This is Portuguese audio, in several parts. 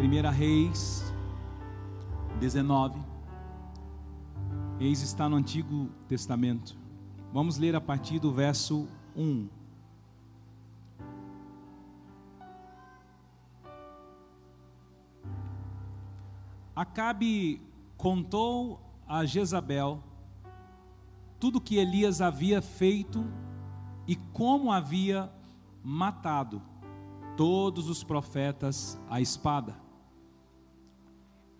1 Reis 19. Reis está no Antigo Testamento. Vamos ler a partir do verso 1. Acabe contou a Jezabel tudo que Elias havia feito e como havia matado todos os profetas à espada.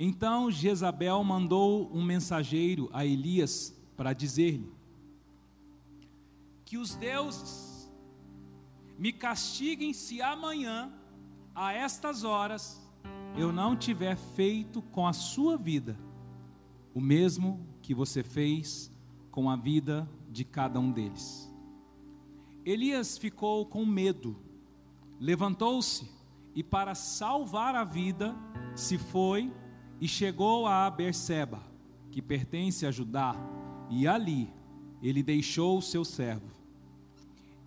Então Jezabel mandou um mensageiro a Elias para dizer-lhe: Que os deuses me castiguem se amanhã, a estas horas, eu não tiver feito com a sua vida o mesmo que você fez com a vida de cada um deles. Elias ficou com medo, levantou-se e, para salvar a vida, se foi e chegou a Berseba, que pertence a Judá, e ali ele deixou o seu servo.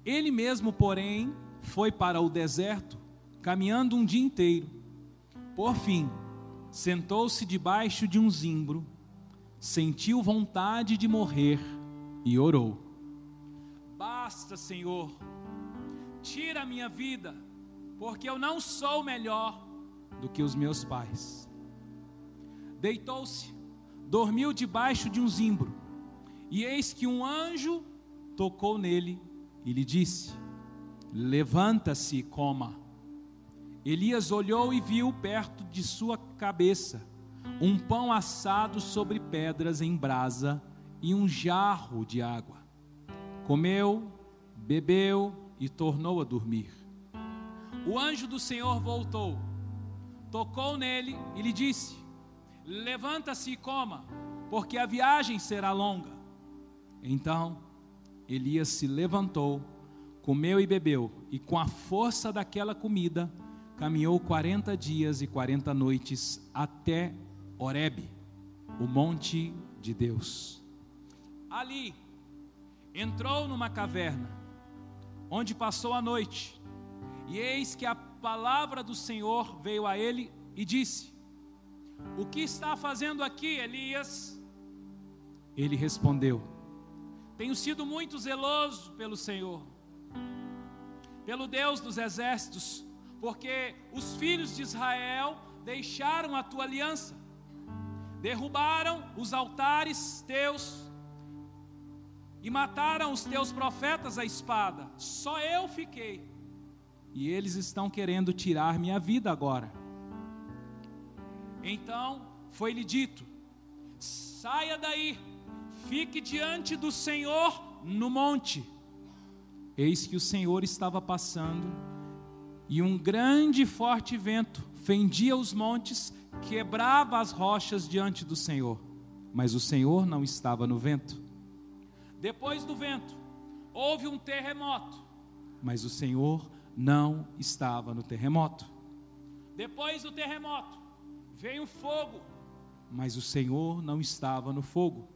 Ele mesmo, porém, foi para o deserto, caminhando um dia inteiro. Por fim, sentou-se debaixo de um zimbro, sentiu vontade de morrer e orou: Basta, Senhor, tira a minha vida, porque eu não sou melhor do que os meus pais. Deitou-se, dormiu debaixo de um zimbro, e eis que um anjo tocou nele e lhe disse: Levanta-se e coma. Elias olhou e viu perto de sua cabeça um pão assado sobre pedras em brasa e um jarro de água. Comeu, bebeu e tornou a dormir. O anjo do Senhor voltou, tocou nele e lhe disse: Levanta-se e coma, porque a viagem será longa. Então Elias se levantou, comeu e bebeu, e com a força daquela comida, caminhou quarenta dias e quarenta noites até Horebe, o monte de Deus. Ali entrou numa caverna, onde passou a noite, e eis que a palavra do Senhor veio a ele e disse: O que está fazendo aqui, Elias? Ele respondeu: Tenho sido muito zeloso pelo Senhor, pelo Deus dos exércitos, porque os filhos de Israel deixaram a tua aliança derrubaram os altares teus e mataram os teus profetas à espada. Só eu fiquei. E eles estão querendo tirar minha vida agora. Então foi-lhe dito: saia daí, fique diante do Senhor no monte. Eis que o Senhor estava passando, e um grande e forte vento fendia os montes quebrava as rochas diante do Senhor, mas o Senhor não estava no vento. Depois do vento, houve um terremoto, mas o Senhor não estava no terremoto. Depois do terremoto, veio fogo, mas o Senhor não estava no fogo.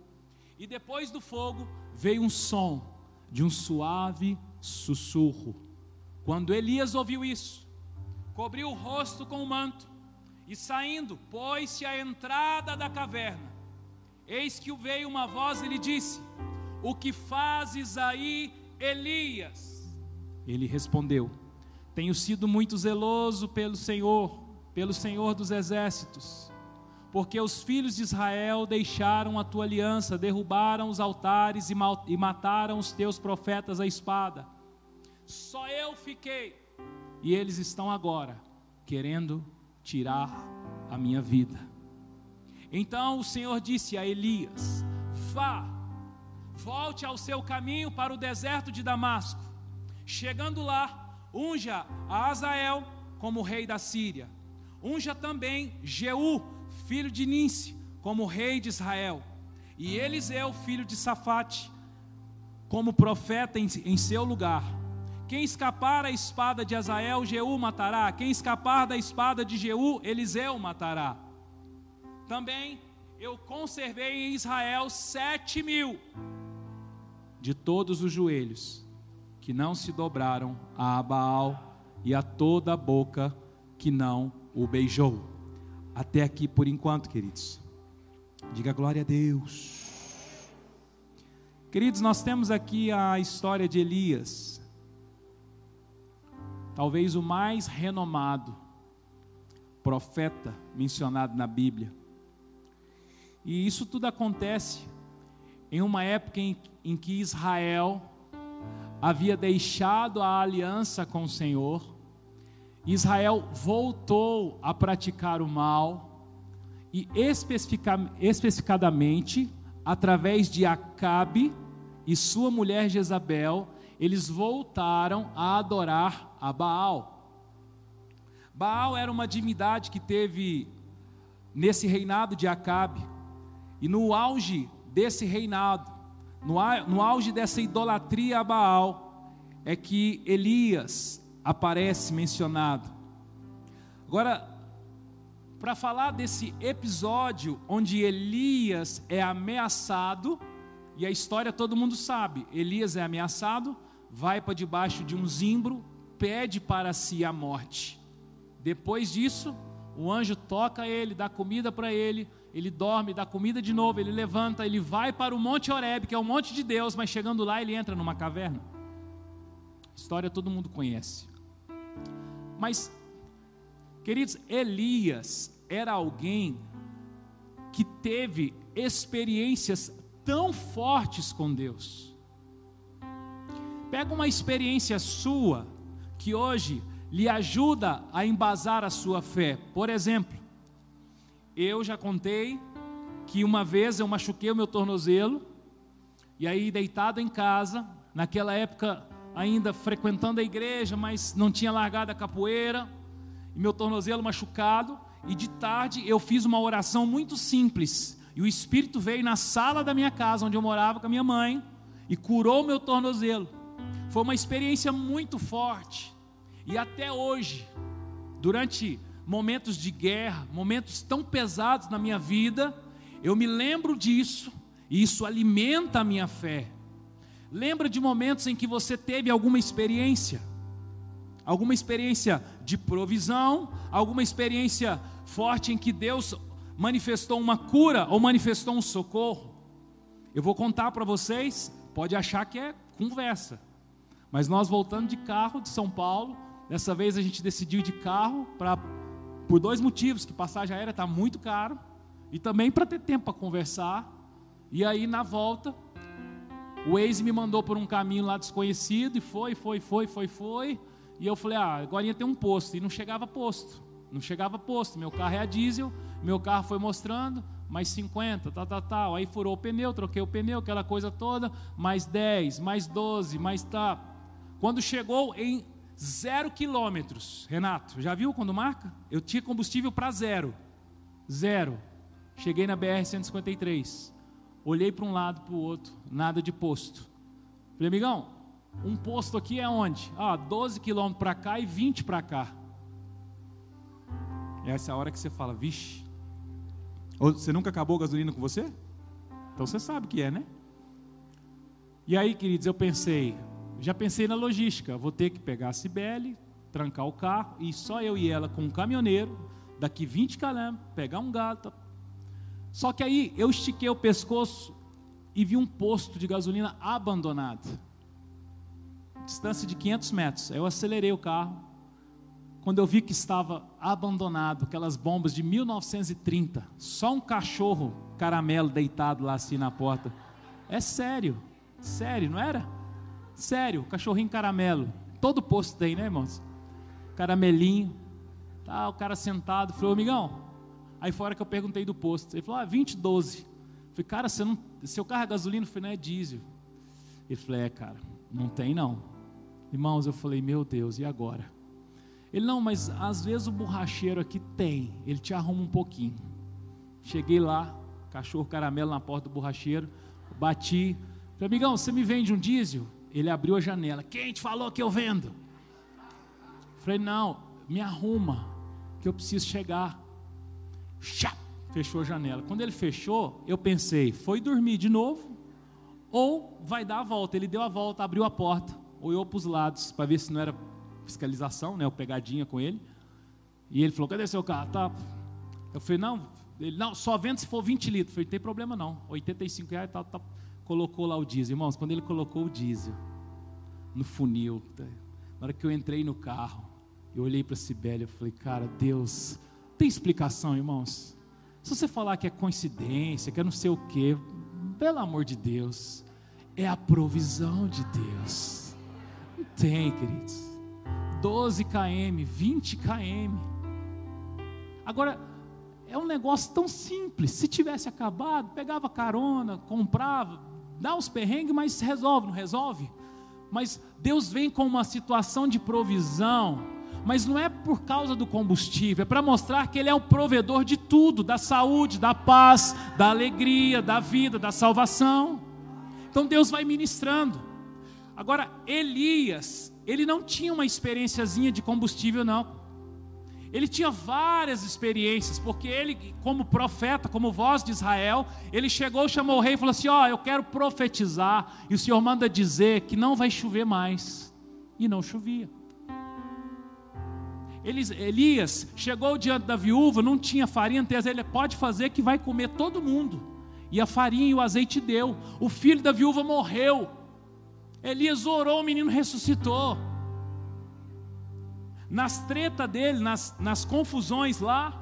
E depois do fogo, veio um som de um suave sussurro. Quando Elias ouviu isso, cobriu o rosto com o manto e saindo, pôs-se à entrada da caverna. Eis que veio uma voz e lhe disse: O que fazes aí, Elias? Ele respondeu: Tenho sido muito zeloso pelo Senhor, pelo Senhor dos exércitos, porque os filhos de Israel deixaram a tua aliança, derrubaram os altares e, mataram os teus profetas à espada. Só eu fiquei, e eles estão agora querendo tirar a minha vida. Então o Senhor disse a Elias: Vá, volte ao seu caminho para o deserto de Damasco. Chegando lá, unja a Azael como rei da Síria. Unja também Jeú, filho de Ninse, como rei de Israel. E Eliseu, filho de Safate, como profeta em, em seu lugar quem escapar à espada de Azael, Jeú matará. Quem escapar da espada de Jeú, Eliseu matará. Também eu conservei em Israel sete mil de todos os joelhos que não se dobraram a Baal e a toda a boca que não o beijou. até aqui por enquanto, queridos. Diga glória a Deus. Queridos, nós temos aqui a história de Elias, talvez o mais renomado profeta mencionado na Bíblia. E isso tudo acontece em uma época em, em que Israel havia deixado a aliança com o Senhor, Israel voltou a praticar o mal, e especifica, especificadamente, através de Acabe e sua mulher Jezabel, eles voltaram a adorar a Baal. Baal era uma divindade que teve nesse reinado de Acabe, e no auge desse reinado, no, auge dessa idolatria a Baal, é que Elias aparece mencionado. Agora, para falar desse episódio onde Elias é ameaçado, e a história todo mundo sabe: Elias é ameaçado, vai para debaixo de um zimbro, pede para si a morte. Depois disso, o anjo toca ele, dá comida para ele, ele dorme, dá comida de novo, ele levanta, ele vai para o Monte Horeb, que é o monte de Deus, mas chegando lá ele entra numa caverna. História todo mundo conhece. Mas, queridos, Elias era alguém que teve experiências tão fortes com Deus. Pega uma experiência sua que hoje lhe ajuda a embasar a sua fé. Por exemplo, eu já contei que uma vez eu machuquei o meu tornozelo, e aí deitado em casa, naquela época ainda frequentando a igreja, mas não tinha largado a capoeira, e meu tornozelo machucado, e de tarde eu fiz uma oração muito simples, e o Espírito veio na sala da minha casa, onde eu morava com a minha mãe, e curou meu tornozelo. Foi uma experiência muito forte. E até hoje, durante momentos de guerra, momentos tão pesados na minha vida, eu me lembro disso e isso alimenta a minha fé. Lembra de momentos em que você teve alguma experiência? Alguma experiência de provisão, alguma experiência forte em que Deus manifestou uma cura ou manifestou um socorro? Eu vou contar para vocês, pode achar que é conversa. Mas nós voltando de carro de São Paulo, Dessa vez a gente decidiu de carro para por dois motivos, que passagem aérea está muito caro e também para ter tempo para conversar. E aí na volta, o Waze me mandou por um caminho lá desconhecido e foi, foi, foi, foi, foi. E eu falei: "Ah, agora ia ter um posto" e não chegava posto. Não chegava posto. Meu carro é a diesel, meu carro foi mostrando mais 50, tal, tal, tal. Aí furou o pneu, troquei o pneu, aquela coisa toda, mais 10, mais 12, mais tá. Quando chegou em Zero quilômetros. Renato, já viu quando marca? Eu tinha combustível para zero. Zero. Cheguei na BR-153. Olhei para um lado, para o outro. Nada de posto. Falei, amigão, um posto aqui é onde? Ah, 12 quilômetros para cá e 20 para cá. Essa é a hora que você fala, vixe. Você nunca acabou gasolina com você? Então você sabe que é, né? E aí, queridos, eu pensei, já pensei na logística, vou ter que pegar a Cibele, trancar o carro e só eu e ela com um caminhoneiro, daqui 20 km, pegar um gato. Só que aí eu estiquei o pescoço e vi um posto de gasolina abandonado. Distância de 500 metros. Eu acelerei o carro. Quando eu vi que estava abandonado, aquelas bombas de 1930, só um cachorro caramelo deitado lá assim na porta. É sério, sério, não era? Sério, cachorrinho caramelo. Todo posto tem, né, irmãos? Caramelinho. Tá, o cara sentado. Falei, amigão. Aí fora que eu perguntei do posto. Ele falou, ah, 20, 12. Falei, cara, você não, seu carro é gasolina? Eu falei, não é diesel. Ele falou, é, cara, não tem não. Irmãos, eu falei, meu Deus, e agora? Ele, não, mas às vezes o borracheiro aqui tem. Ele te arruma um pouquinho. Cheguei lá, cachorro caramelo na porta do borracheiro. Bati. Falei, amigão, você me vende um diesel? Ele abriu a janela. Quem te falou que eu vendo? Falei, não, me arruma, que eu preciso chegar. Chá, fechou a janela. Quando ele fechou, eu pensei, foi dormir de novo ou vai dar a volta. Ele deu a volta, abriu a porta, olhou para os lados para ver se não era fiscalização, né, ou pegadinha com ele. E ele falou: Cadê seu carro? Tá. Eu falei, não, ele, não, só vendo se for 20 litros. Eu falei, não tem problema não, 85 reais, tá, tá. colocou lá o diesel. Irmãos, quando ele colocou o diesel no funil, tá, na hora que eu entrei no carro, eu olhei para Sibélia e falei, cara, Deus, tem explicação, irmãos? Se você falar que é coincidência, que é não sei o quê, pelo amor de Deus, é a provisão de Deus. Não tem, queridos. 12 km, 20 km. Agora, é um negócio tão simples. Se tivesse acabado, pegava carona, comprava, dá os perrengues, mas resolve, não resolve? Mas Deus vem com uma situação de provisão, mas não é por causa do combustível, é para mostrar que Ele é o provedor de tudo: da saúde, da paz, da alegria, da vida, da salvação. Então Deus vai ministrando. Agora, Elias, ele não tinha uma experiênciazinha de combustível, não. Ele tinha várias experiências, porque ele, como profeta, como voz de Israel, ele chegou, chamou o rei e falou assim: Ó, oh, eu quero profetizar, e o Senhor manda dizer que não vai chover mais. E não chovia. Elias chegou diante da viúva, não tinha farinha, ele pode fazer que vai comer todo mundo. E a farinha e o azeite deu. O filho da viúva morreu. Elias orou, o menino ressuscitou nas tretas dele, nas, nas confusões lá,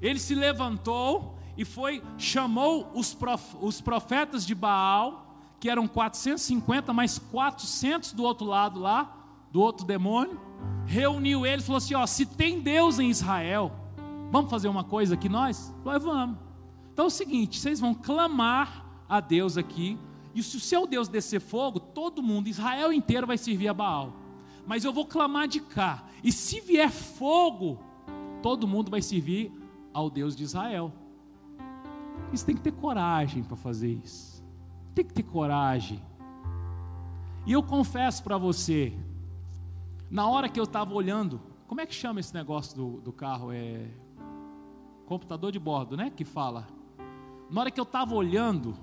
ele se levantou e foi, chamou os, prof, os profetas de Baal, que eram 450, mais 400 do outro lado lá, do outro demônio, reuniu eles falou assim: ó, se tem Deus em Israel, vamos fazer uma coisa aqui nós? Falei, vamos. Então é o seguinte: vocês vão clamar a Deus aqui, e se o seu Deus descer fogo, todo mundo, Israel inteiro vai servir a Baal mas eu vou clamar de cá. E se vier fogo, todo mundo vai servir ao Deus de Israel. Isso tem que ter coragem para fazer isso. Tem que ter coragem. E eu confesso para você, na hora que eu estava olhando, como é que chama esse negócio do, do carro? É computador de bordo, né? Que fala. Na hora que eu estava olhando,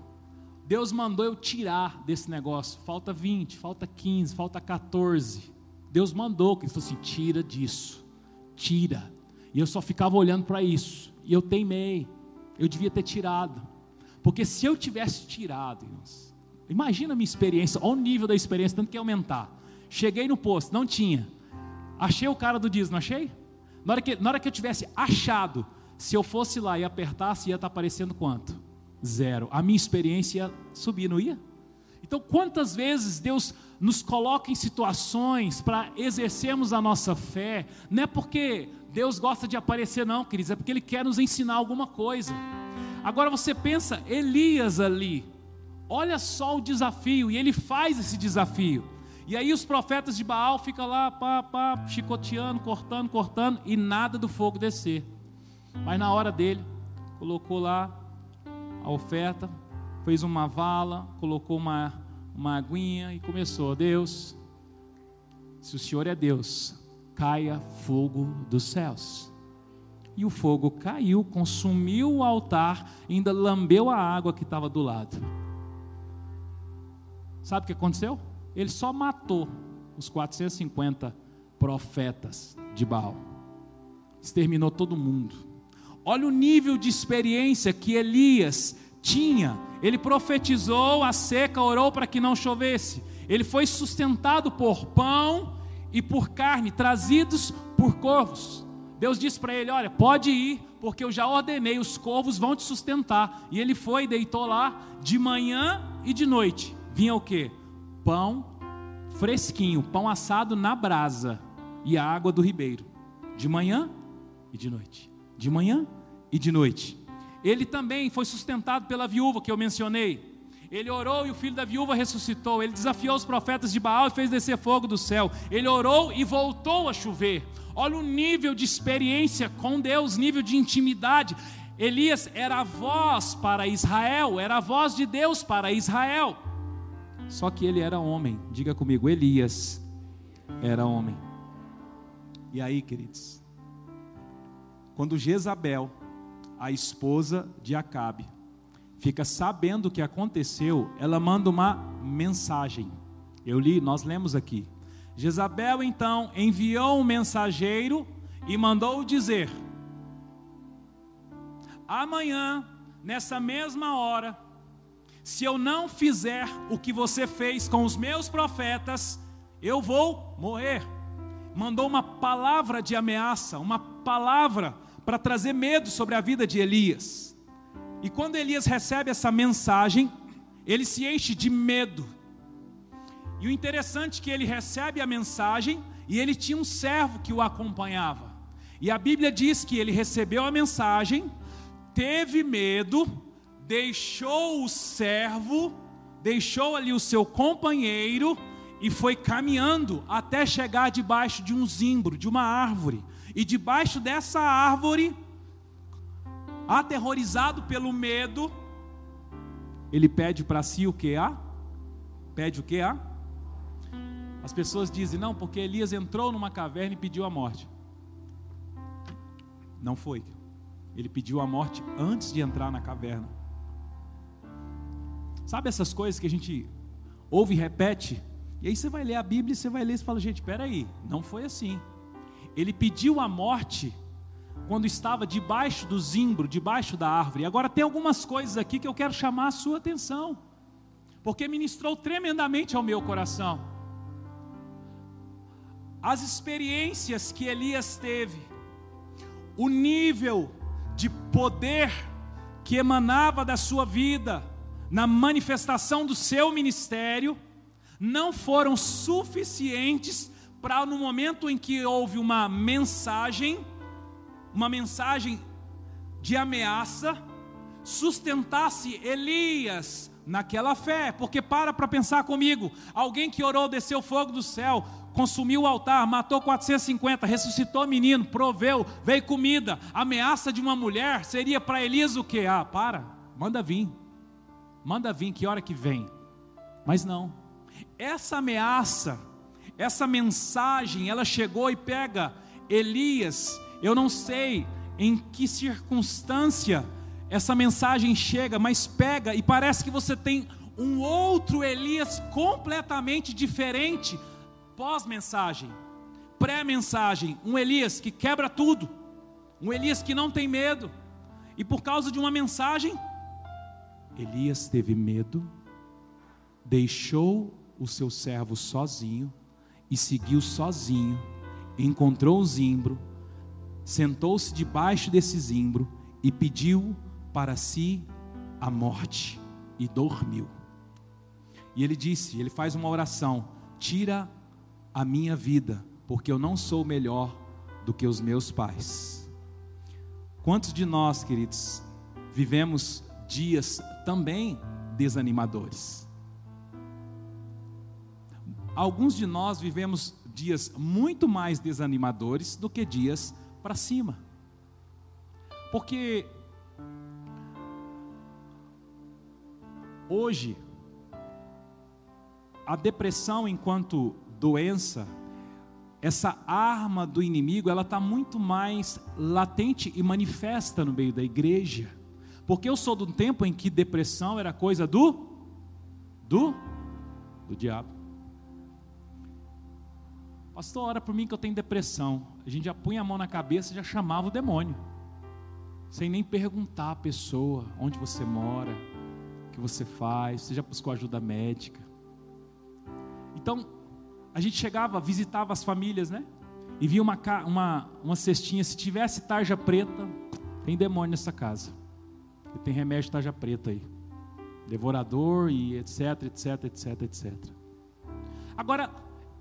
Deus mandou eu tirar desse negócio. Falta 20, falta 15, falta 14. Deus mandou que ele falou assim: tira disso, tira. E eu só ficava olhando para isso. E eu teimei. Eu devia ter tirado. Porque se eu tivesse tirado, irmãos, imagina a minha experiência, olha o nível da experiência, tanto que aumentar. Cheguei no posto, não tinha. Achei o cara do não achei? Na hora que, na hora que eu tivesse achado, se eu fosse lá e apertasse, ia estar aparecendo quanto? Zero. A minha experiência ia subir, não ia? Então, quantas vezes Deus nos coloca em situações para exercermos a nossa fé, não é porque Deus gosta de aparecer, não, queridos, é porque Ele quer nos ensinar alguma coisa. Agora você pensa, Elias ali, olha só o desafio, e ele faz esse desafio. E aí os profetas de Baal ficam lá, pá, pá, chicoteando, cortando, cortando, e nada do fogo descer. Mas na hora dele, colocou lá a oferta, fez uma vala, colocou uma uma aguinha e começou: Deus, se o Senhor é Deus, caia fogo dos céus. E o fogo caiu, consumiu o altar, ainda lambeu a água que estava do lado. Sabe o que aconteceu? Ele só matou os 450 profetas de Baal. Exterminou todo mundo. Olha o nível de experiência que Elias tinha. Ele profetizou a seca, orou para que não chovesse. Ele foi sustentado por pão e por carne, trazidos por corvos. Deus disse para ele: Olha, pode ir, porque eu já ordenei, os corvos vão te sustentar. E ele foi deitou lá de manhã e de noite. Vinha o que? Pão fresquinho, pão assado na brasa e a água do ribeiro. De manhã e de noite. De manhã e de noite. Ele também foi sustentado pela viúva que eu mencionei. Ele orou e o filho da viúva ressuscitou. Ele desafiou os profetas de Baal e fez descer fogo do céu. Ele orou e voltou a chover. Olha o nível de experiência com Deus, nível de intimidade. Elias era a voz para Israel, era a voz de Deus para Israel. Só que ele era homem. Diga comigo, Elias era homem. E aí, queridos, quando Jezabel a esposa de Acabe, fica sabendo o que aconteceu, ela manda uma mensagem. Eu li, nós lemos aqui. Jezabel então enviou um mensageiro e mandou dizer: amanhã, nessa mesma hora, se eu não fizer o que você fez com os meus profetas, eu vou morrer. Mandou uma palavra de ameaça, uma palavra para trazer medo sobre a vida de Elias. E quando Elias recebe essa mensagem, ele se enche de medo. E o interessante é que ele recebe a mensagem e ele tinha um servo que o acompanhava. E a Bíblia diz que ele recebeu a mensagem, teve medo, deixou o servo, deixou ali o seu companheiro e foi caminhando até chegar debaixo de um zimbro, de uma árvore. E debaixo dessa árvore, aterrorizado pelo medo, ele pede para si o que há? Pede o que há? As pessoas dizem, não, porque Elias entrou numa caverna e pediu a morte. Não foi. Ele pediu a morte antes de entrar na caverna. Sabe essas coisas que a gente ouve e repete? E aí você vai ler a Bíblia e você vai ler e fala, gente, espera aí, não foi assim. Ele pediu a morte quando estava debaixo do zimbro, debaixo da árvore. Agora tem algumas coisas aqui que eu quero chamar a sua atenção, porque ministrou tremendamente ao meu coração. As experiências que Elias teve, o nível de poder que emanava da sua vida, na manifestação do seu ministério, não foram suficientes para no momento em que houve uma mensagem uma mensagem de ameaça, sustentasse Elias naquela fé, porque para para pensar comigo, alguém que orou, desceu fogo do céu, consumiu o altar, matou 450, ressuscitou o menino, proveu, veio comida, ameaça de uma mulher, seria para Elias o que? Ah, para, manda vir, manda vir, que hora que vem? Mas não, essa ameaça, essa mensagem, ela chegou e pega Elias. Eu não sei em que circunstância essa mensagem chega, mas pega e parece que você tem um outro Elias completamente diferente. Pós-mensagem, pré-mensagem, um Elias que quebra tudo, um Elias que não tem medo, e por causa de uma mensagem, Elias teve medo, deixou o seu servo sozinho e seguiu sozinho, encontrou o zimbro, sentou-se debaixo desse zimbro e pediu para si a morte e dormiu. E ele disse, ele faz uma oração: tira a minha vida, porque eu não sou melhor do que os meus pais. Quantos de nós, queridos, vivemos dias também desanimadores? Alguns de nós vivemos dias muito mais desanimadores do que dias para cima. Porque hoje a depressão enquanto doença, essa arma do inimigo, ela está muito mais latente e manifesta no meio da igreja. Porque eu sou do tempo em que depressão era coisa do do do diabo. Pastor, ora por mim que eu tenho depressão. A gente já punha a mão na cabeça e já chamava o demônio. Sem nem perguntar à pessoa onde você mora, o que você faz, você já buscou ajuda médica. Então, a gente chegava, visitava as famílias, né? E via uma, uma, uma cestinha, se tivesse tarja preta, tem demônio nessa casa. E tem remédio tarja preta aí. Devorador e etc, etc, etc, etc. Agora,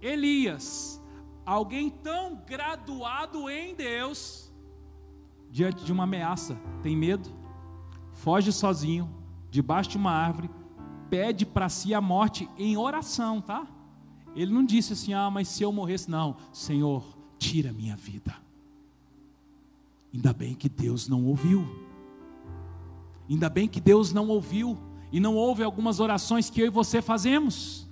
Elias, alguém tão graduado em Deus, diante de uma ameaça, tem medo, foge sozinho, debaixo de uma árvore, pede para si a morte em oração, tá? Ele não disse assim, ah, mas se eu morresse, não, Senhor, tira minha vida. Ainda bem que Deus não ouviu. Ainda bem que Deus não ouviu e não ouve algumas orações que eu e você fazemos.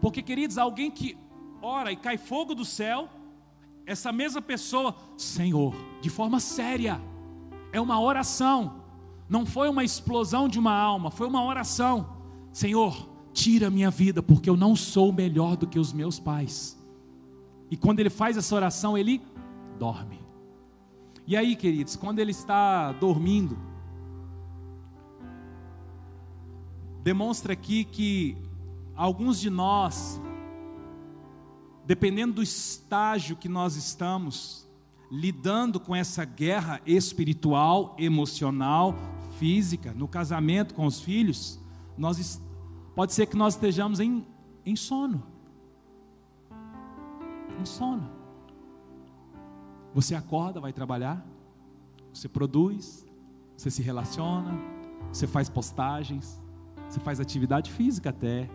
Porque, queridos, alguém que ora e cai fogo do céu, essa mesma pessoa, Senhor, de forma séria, é uma oração, não foi uma explosão de uma alma, foi uma oração. Senhor, tira minha vida, porque eu não sou melhor do que os meus pais. E quando ele faz essa oração, ele dorme. E aí, queridos, quando ele está dormindo, demonstra aqui que alguns de nós, dependendo do estágio que nós estamos, lidando com essa guerra espiritual, emocional, física, no casamento com os filhos, nós pode ser que nós estejamos em, em sono. Em sono. Você acorda, vai trabalhar, você produz, você se relaciona, você faz postagens, você faz atividade física até,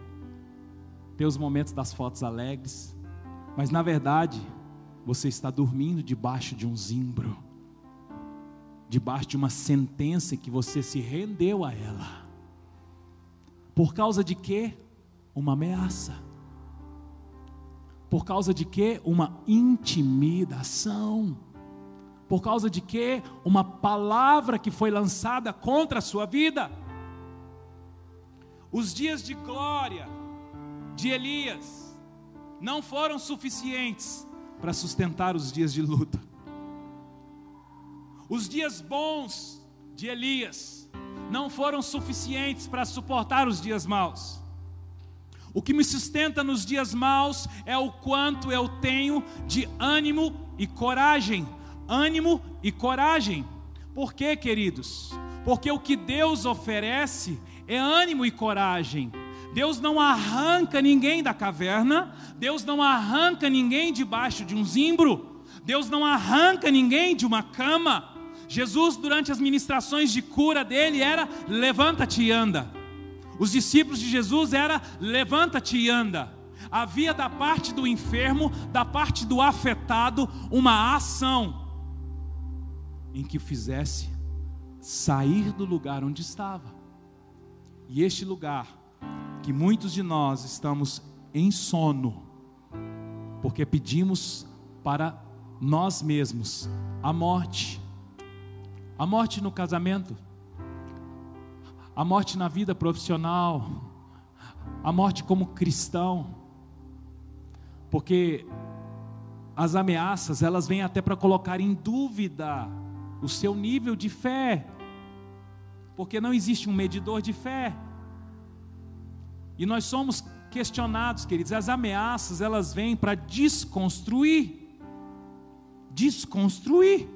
tem os momentos das fotos alegres, mas na verdade, você está dormindo debaixo de um zimbro, debaixo de uma sentença que você se rendeu a ela. Por causa de quê? Uma ameaça. Por causa de quê? Uma intimidação. Por causa de quê? Uma palavra que foi lançada contra a sua vida. Os dias de glória de Elias não foram suficientes para sustentar os dias de luta. Os dias bons de Elias não foram suficientes para suportar os dias maus. O que me sustenta nos dias maus é o quanto eu tenho de ânimo e coragem. Ânimo e coragem. Por quê, queridos? Porque o que Deus oferece é ânimo e coragem. Deus não arranca ninguém da caverna, Deus não arranca ninguém debaixo de um zimbro, Deus não arranca ninguém de uma cama. Jesus, durante as ministrações de cura dele, era levanta-te e anda. Os discípulos de Jesus era levanta-te e anda. Havia da parte do enfermo, da parte do afetado, uma ação em que o fizesse sair do lugar onde estava. E este lugar que muitos de nós estamos em sono, porque pedimos para nós mesmos a morte, a morte no casamento, a morte na vida profissional, a morte como cristão, porque as ameaças elas vêm até para colocar em dúvida o seu nível de fé, porque não existe um medidor de fé. E nós somos questionados, queridos, as ameaças, elas vêm para desconstruir. Desconstruir.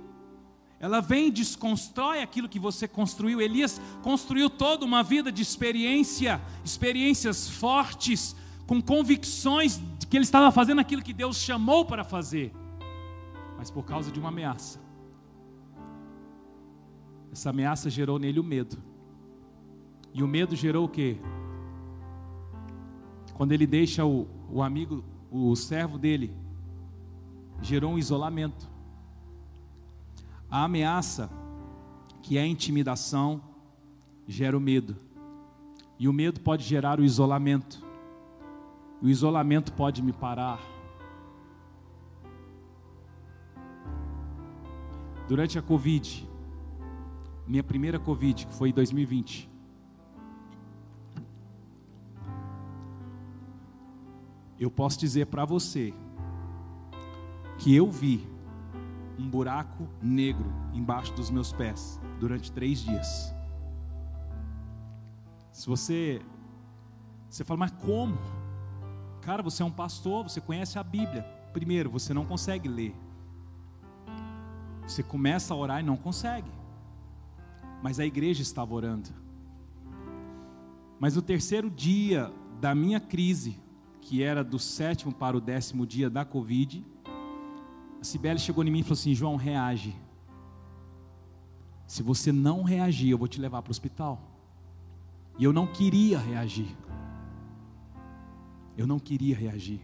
Ela vem e desconstrói aquilo que você construiu. Elias construiu toda uma vida de experiência, experiências fortes, com convicções de que ele estava fazendo aquilo que Deus chamou para fazer. Mas por causa de uma ameaça. Essa ameaça gerou nele o medo. E o medo gerou o quê? Quando ele deixa o, o amigo, o servo dele, gerou um isolamento. A ameaça, que é a intimidação, gera o medo. E o medo pode gerar o isolamento. O isolamento pode me parar. Durante a Covid, minha primeira Covid, que foi em 2020, eu posso dizer para você que eu vi um buraco negro embaixo dos meus pés durante três dias. Se você, você fala, mas como? Cara, você é um pastor, você conhece a Bíblia. Primeiro, você não consegue ler. Você começa a orar e não consegue. Mas a igreja estava orando. Mas no terceiro dia da minha crise, que era do sétimo para o décimo dia da Covid, a Cibele chegou em mim e falou assim: João, reage. Se você não reagir, eu vou te levar para o hospital. E eu não queria reagir. Eu não queria reagir.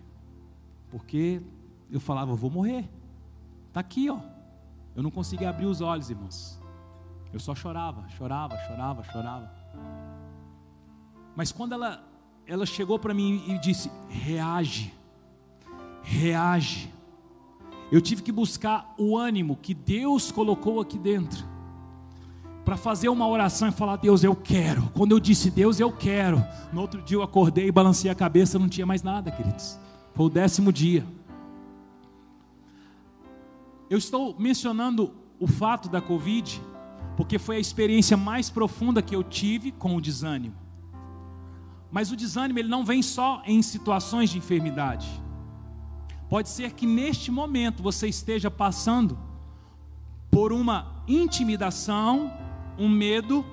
Porque eu falava, eu vou morrer. Está aqui, ó. Eu não conseguia abrir os olhos, irmãos. Eu só chorava, chorava, chorava, chorava. Mas quando ela ela chegou para mim e disse: reage, reage. Eu tive que buscar o ânimo que Deus colocou aqui dentro, para fazer uma oração e falar: Deus, eu quero. Quando eu disse Deus, eu quero. No outro dia eu acordei balancei a cabeça, não tinha mais nada, queridos. Foi o décimo dia. Eu estou mencionando o fato da Covid, porque foi a experiência mais profunda que eu tive com o desânimo. Mas o desânimo ele não vem só em situações de enfermidade. Pode ser que neste momento você esteja passando por uma intimidação, um medo,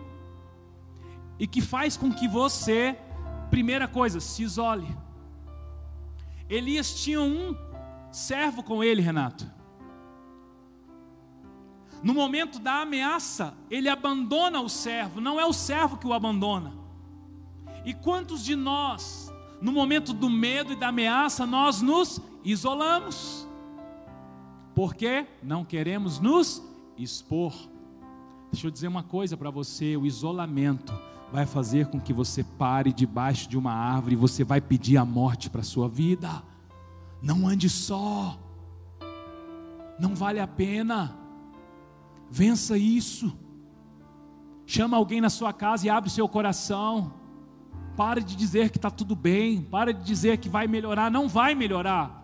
e que faz com que você, primeira coisa, se isole. Elias tinha um servo com ele, Renato. No momento da ameaça, ele abandona o servo, não é o servo que o abandona. E quantos de nós, no momento do medo e da ameaça, nós nos isolamos? Porque não queremos nos expor. Deixa eu dizer uma coisa para você: o isolamento vai fazer com que você pare debaixo de uma árvore e você vai pedir a morte para a sua vida. Não ande só, não vale a pena. Vença isso. Chama alguém na sua casa e abre seu coração. Pare de dizer que está tudo bem. Pare de dizer que vai melhorar. Não vai melhorar.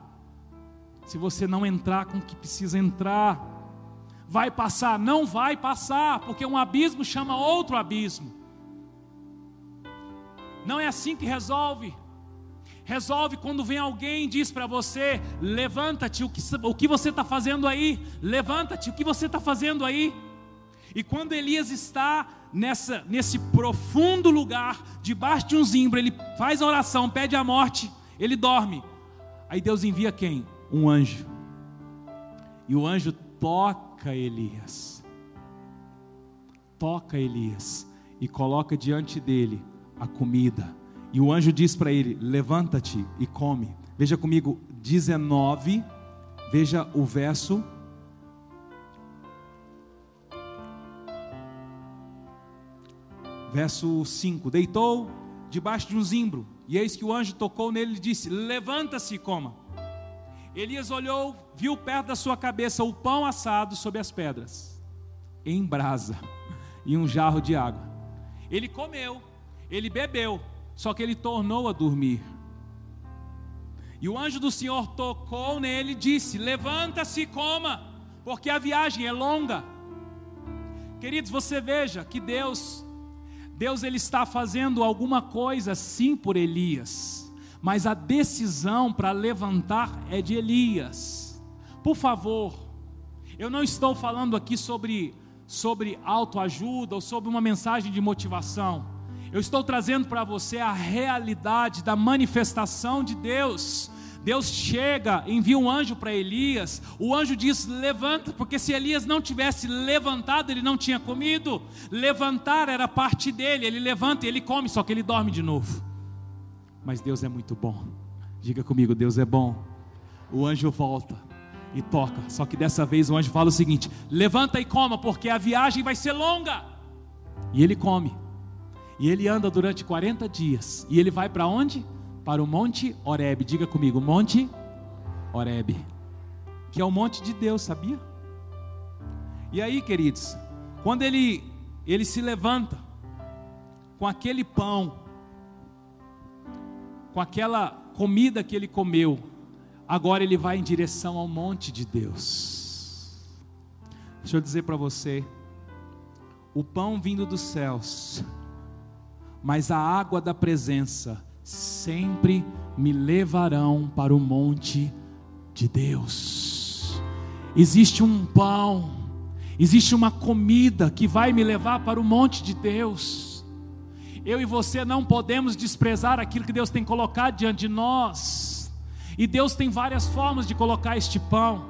Se você não entrar com o que precisa entrar, vai passar. Não vai passar, porque um abismo chama outro abismo. Não é assim que resolve. Resolve quando vem alguém e diz para você: levanta-te, o que, o que você está fazendo aí? Levanta-te, o que você está fazendo aí? E quando Elias está nessa, nesse profundo lugar, debaixo de um zimbro, ele faz a oração, pede a morte, ele dorme. Aí Deus envia quem? Um anjo. E o anjo toca Elias. Toca Elias e coloca diante dele a comida e o anjo diz para ele: Levanta-te e come. Veja comigo, 19, veja o verso. Verso 5: Deitou debaixo de um zimbro, e eis que o anjo tocou nele e disse: Levanta-se e coma. Elias olhou, viu perto da sua cabeça o pão assado sobre as pedras, em brasa, e um jarro de água. Ele comeu, ele bebeu, só que ele tornou a dormir. E o anjo do Senhor tocou nele e disse: Levanta-se e coma, porque a viagem é longa. Queridos, você veja que Deus, Deus ele está fazendo alguma coisa sim por Elias, mas a decisão para levantar é de Elias. Por favor, eu não estou falando aqui sobre sobre autoajuda ou sobre uma mensagem de motivação. Eu estou trazendo para você a realidade da manifestação de Deus. Deus chega, envia um anjo para Elias. O anjo diz: Levanta, porque se Elias não tivesse levantado, ele não tinha comido. Levantar era parte dele. Ele levanta e ele come, só que ele dorme de novo. Mas Deus é muito bom. Diga comigo: Deus é bom. O anjo volta e toca. Só que dessa vez o anjo fala o seguinte: Levanta e coma, porque a viagem vai ser longa. E ele come. E ele anda durante 40 dias. E ele vai para onde? Para o Monte Oreb. Diga comigo, Monte Oreb. Que é o monte de Deus, sabia? E aí, queridos, quando ele ele se levanta com aquele pão, com aquela comida que ele comeu, agora ele vai em direção ao monte de Deus. Deixa eu dizer para você, o pão vindo dos céus mas a água da presença sempre me levarão para o monte de Deus. Existe um pão, existe uma comida que vai me levar para o monte de Deus. Eu e você não podemos desprezar aquilo que Deus tem colocado diante de nós. E Deus tem várias formas de colocar este pão.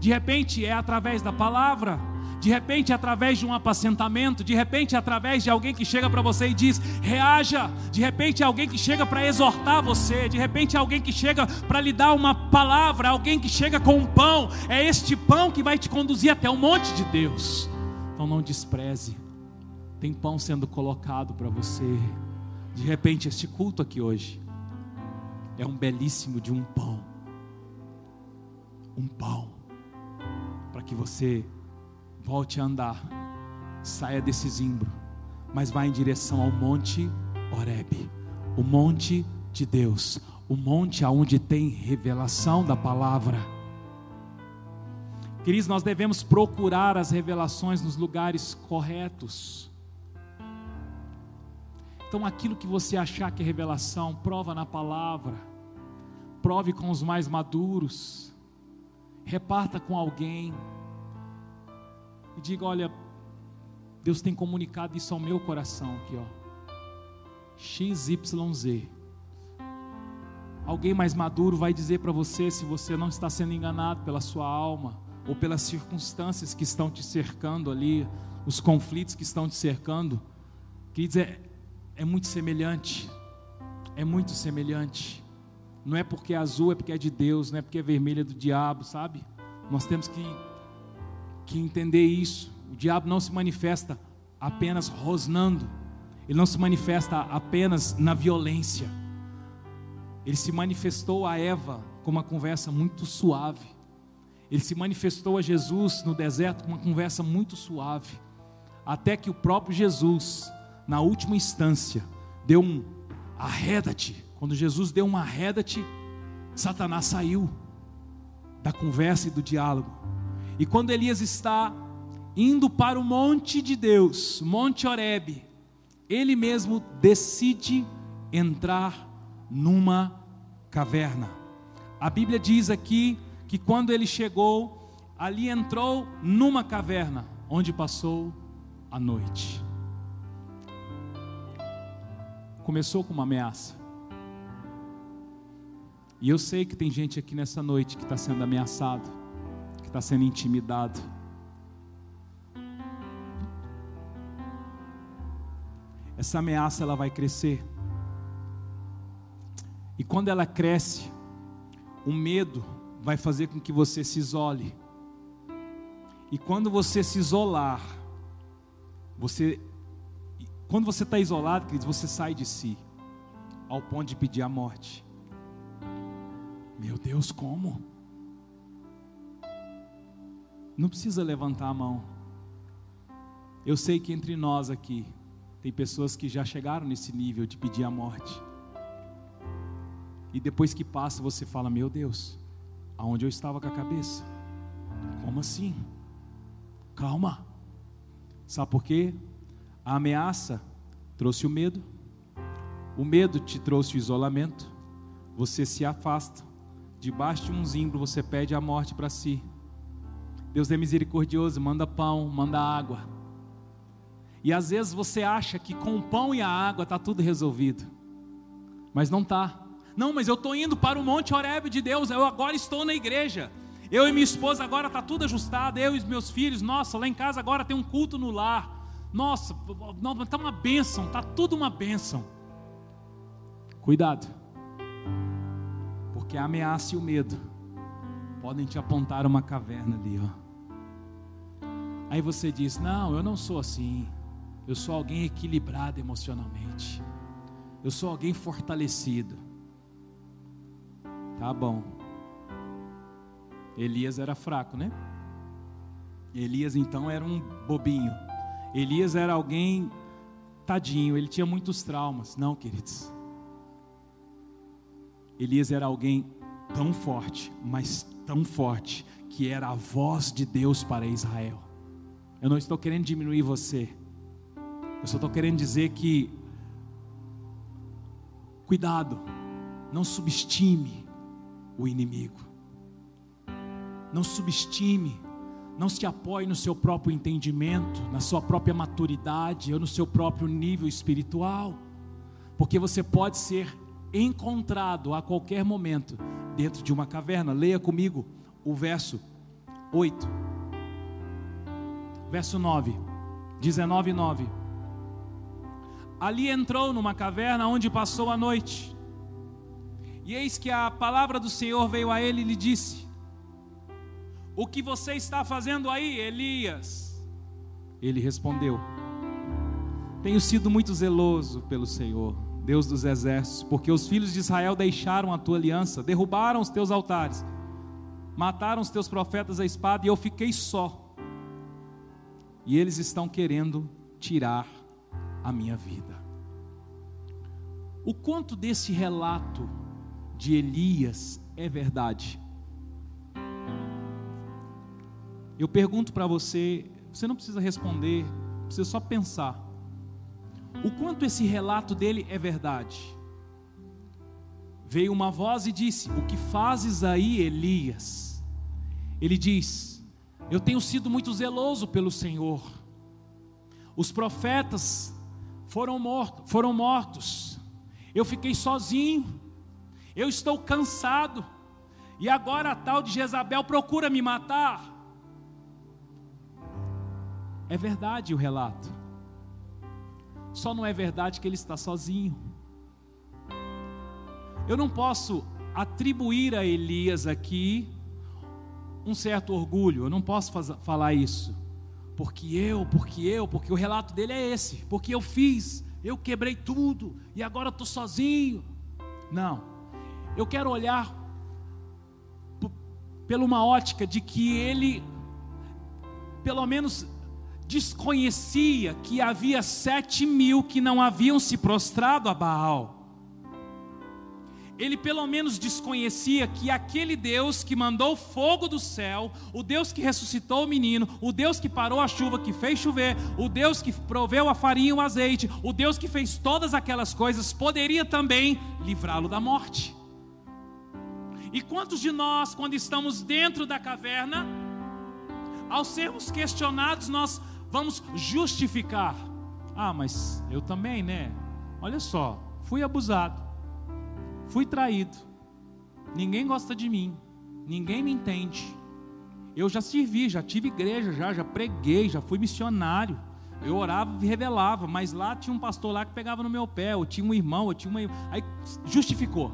De repente é através da palavra de repente através de um apacentamento, de repente através de alguém que chega para você e diz: reaja, de repente alguém que chega para exortar você, de repente alguém que chega para lhe dar uma palavra, alguém que chega com um pão, é este pão que vai te conduzir até o monte de Deus. Então não despreze, tem pão sendo colocado para você. De repente, este culto aqui hoje é um belíssimo de um pão. Um pão para que você Volte a andar. Saia desse zimbro, mas vá em direção ao monte Oreb, o monte de Deus, o monte aonde tem revelação da palavra. Queridos, nós devemos procurar as revelações nos lugares corretos. Então, aquilo que você achar que é revelação, prova na palavra, prove com os mais maduros, reparta com alguém, e diga: olha, Deus tem comunicado isso ao meu coração aqui, ó. XYZ. Alguém mais maduro vai dizer para você se você não está sendo enganado pela sua alma ou pelas circunstâncias que estão te cercando ali, os conflitos que estão te cercando. Queridos, é, é muito semelhante. É muito semelhante. Não é porque é azul, é porque é de Deus, não é porque é vermelho é do diabo, sabe? Nós temos que, que entender isso. O diabo não se manifesta apenas rosnando, ele não se manifesta apenas na violência. Ele se manifestou a Eva com uma conversa muito suave. Ele se manifestou a Jesus no deserto com uma conversa muito suave. Até que o próprio Jesus, na última instância, deu um arreda-te. Quando Jesus deu um arreda-te, Satanás saiu da conversa e do diálogo. E quando Elias está indo para o monte de Deus, Monte Horebe, ele mesmo decide entrar numa caverna. A Bíblia diz aqui que quando ele chegou, ali entrou numa caverna, onde passou a noite. Começou com uma ameaça. E eu sei que tem gente aqui nessa noite que está sendo ameaçado, está sendo intimidado. Essa ameaça ela vai crescer. E quando ela cresce, o medo vai fazer com que você se isole. E quando você se isolar, você, quando você está isolado, queridos, você sai de si, ao ponto de pedir a morte. Meu Deus, como? Não precisa levantar a mão. Eu sei que entre nós aqui, tem pessoas que já chegaram nesse nível de pedir a morte. E depois que passa, você fala: Meu Deus, aonde eu estava com a cabeça? Como assim? Calma. Sabe por quê? A ameaça trouxe o medo, o medo te trouxe o isolamento, você se afasta, debaixo de um zimbro você pede a morte para si. Deus é misericordioso, manda pão, manda água. E às vezes você acha que com o pão e a água está tudo resolvido, mas não está. Não, mas eu estou indo para o Monte Horebe de Deus, eu agora estou na igreja. Eu e minha esposa agora está tudo ajustado, eu e meus filhos, nossa, lá em casa agora tem um culto no lar. Nossa, está uma bênção, está tudo uma bênção. Cuidado, porque a ameaça e o medo podem te apontar uma caverna ali, ó. Aí você diz: Não, eu não sou assim. Eu sou alguém equilibrado emocionalmente. Eu sou alguém fortalecido. Tá bom. Elias era fraco, né? Elias então era um bobinho. Elias era alguém tadinho, ele tinha muitos traumas. Não, queridos. Elias era alguém tão forte, mas tão forte, que era a voz de Deus para Israel. Eu não estou querendo diminuir você, eu só estou querendo dizer que, cuidado, não subestime o inimigo. Não subestime, não se apoie no seu próprio entendimento, na sua própria maturidade ou no seu próprio nível espiritual, porque você pode ser encontrado a qualquer momento dentro de uma caverna. Leia comigo o verso 8, verso 9, 19 e 9. Ali entrou numa caverna onde passou a noite. E eis que a palavra do Senhor veio a ele e lhe disse: O que você está fazendo aí, Elias? Ele respondeu: Tenho sido muito zeloso pelo Senhor, Deus dos exércitos, porque os filhos de Israel deixaram a tua aliança, derrubaram os teus altares, mataram os teus profetas à espada, e eu fiquei só. E eles estão querendo tirar a minha vida. O quanto desse relato de Elias é verdade. Eu pergunto para você, você não precisa responder, precisa só pensar. O quanto esse relato dele é verdade? Veio uma voz e disse: O que fazes aí, Elias? Ele diz: Eu tenho sido muito zeloso pelo Senhor. Os profetas foram, mortos, foram mortos. Eu fiquei sozinho. Eu estou cansado. E agora a tal de Jezabel procura me matar. É verdade o relato. Só não é verdade que ele está sozinho. Eu não posso atribuir a Elias aqui um certo orgulho, eu não posso falar isso. Porque eu, porque eu, porque o relato dele é esse, porque eu fiz, eu quebrei tudo e agora estou sozinho. Não, eu quero olhar pela uma ótica de que ele, pelo menos desconhecia que havia sete mil que não haviam se prostrado a Baal. Ele pelo menos desconhecia que aquele Deus que mandou fogo do céu, o Deus que ressuscitou o menino, o Deus que parou a chuva, que fez chover, o Deus que proveu a farinha e o azeite, o Deus que fez todas aquelas coisas, poderia também livrá-lo da morte. E quantos de nós, quando estamos dentro da caverna, ao sermos questionados, nós vamos justificar. Ah, mas eu também, né? Olha só, fui abusado, fui traído, ninguém gosta de mim, ninguém me entende. Eu já servi, já tive igreja, já, já preguei, já fui missionário. Eu orava e revelava, mas lá tinha um pastor lá que pegava no meu pé, ou tinha um irmão, ou tinha uma. Aí justificou.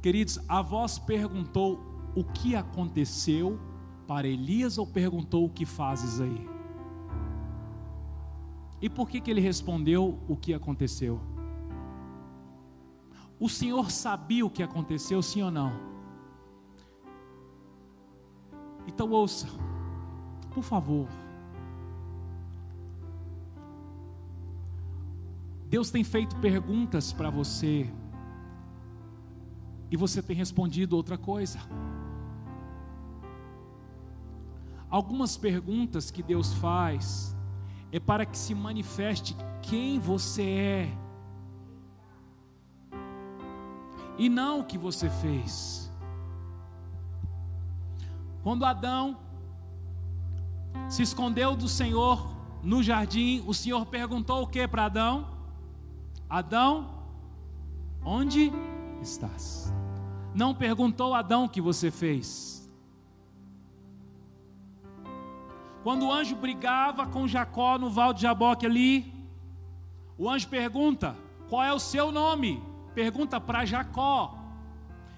Queridos, a voz perguntou o que aconteceu para Elias ou perguntou o que fazes aí? E por que, que ele respondeu o que aconteceu? O Senhor sabia o que aconteceu, sim ou não? Então ouça, por favor. Deus tem feito perguntas para você e você tem respondido outra coisa. Algumas perguntas que Deus faz é para que se manifeste quem você é e não o que você fez. Quando Adão se escondeu do Senhor no jardim, o Senhor perguntou o que para Adão? Adão, onde estás? Não perguntou Adão o que você fez. Quando o anjo brigava com Jacó no val de Jaboque ali, o anjo pergunta: Qual é o seu nome? Pergunta para Jacó.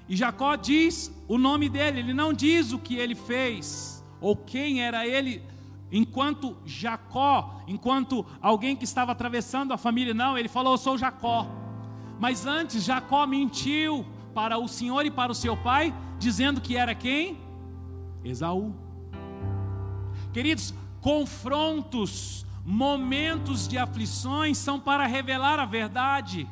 E Jacó diz o nome dele, ele não diz o que ele fez, ou quem era ele, enquanto Jacó, enquanto alguém que estava atravessando a família, não, ele falou: Eu sou Jacó. Mas antes, Jacó mentiu, para o senhor e para o seu pai, dizendo que era quem? Esaú. Queridos, confrontos, momentos de aflições são para revelar a verdade.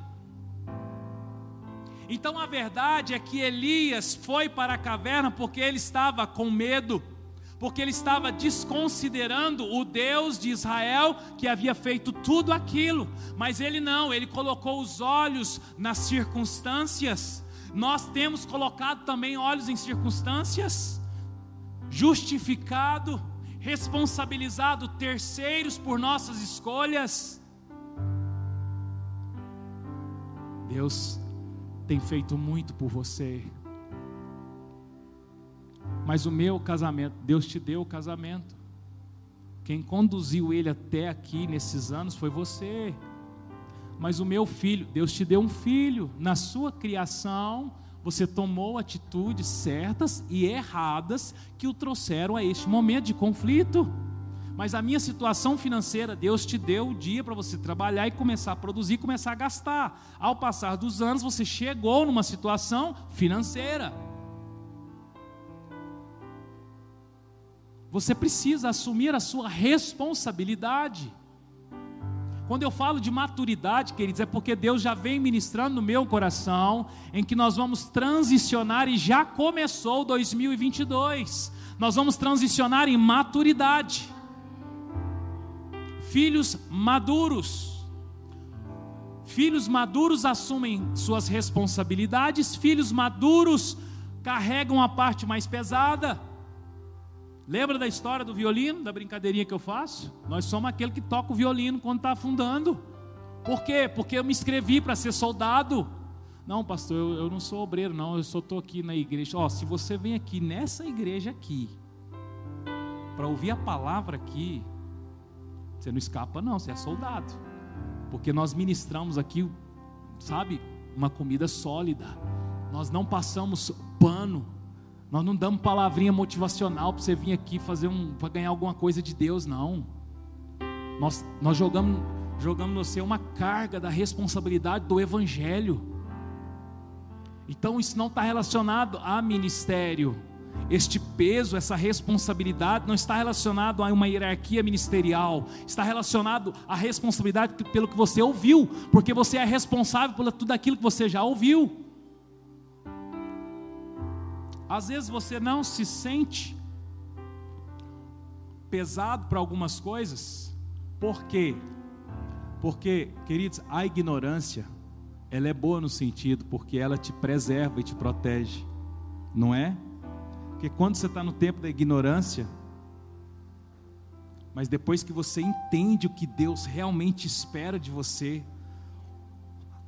Então a verdade é que Elias foi para a caverna porque ele estava com medo, porque ele estava desconsiderando o Deus de Israel que havia feito tudo aquilo, mas ele não, ele colocou os olhos nas circunstâncias, nós temos colocado também olhos em circunstâncias, justificado, responsabilizado terceiros por nossas escolhas. Deus tem feito muito por você. Mas o meu casamento, Deus te deu o casamento. Quem conduziu ele até aqui nesses anos foi você mas o meu filho, Deus te deu um filho, na sua criação, você tomou atitudes certas e erradas que o trouxeram a este momento de conflito. Mas a minha situação financeira, Deus te deu o dia para você trabalhar e começar a produzir, começar a gastar. Ao passar dos anos, você chegou numa situação financeira. Você precisa assumir a sua responsabilidade. Quando eu falo de maturidade, queridos, é porque Deus já vem ministrando no meu coração em que nós vamos transicionar e já começou 2022. Nós vamos transicionar em maturidade. Filhos maduros. Filhos maduros assumem suas responsabilidades, filhos maduros carregam a parte mais pesada. Lembra da história do violino, da brincadeirinha que eu faço? Nós somos aquele que toca o violino quando está afundando. Por quê? Porque eu me inscrevi para ser soldado. Não, pastor, eu, eu, não sou obreiro, não, eu só estou aqui na igreja. Ó, se você vem aqui nessa igreja aqui, para ouvir a palavra aqui, você não escapa, não, você é soldado. Porque nós ministramos aqui, sabe, uma comida sólida. Nós não passamos pano nós não damos palavrinha motivacional para você vir aqui fazer um, para ganhar alguma coisa de Deus, não. Nós, nós jogamos, jogamos no você uma carga da responsabilidade do Evangelho. Então isso não está relacionado a ministério. Este peso, essa responsabilidade não está relacionado a uma hierarquia ministerial, está relacionado à responsabilidade pelo que você ouviu, porque você é responsável por tudo aquilo que você já ouviu. Às vezes você não se sente pesado para algumas coisas. Por quê? Porque, queridos, a ignorância, ela é boa no sentido porque ela te preserva e te protege, não é? Porque quando você está no tempo da ignorância, mas depois que você entende o que Deus realmente espera de você,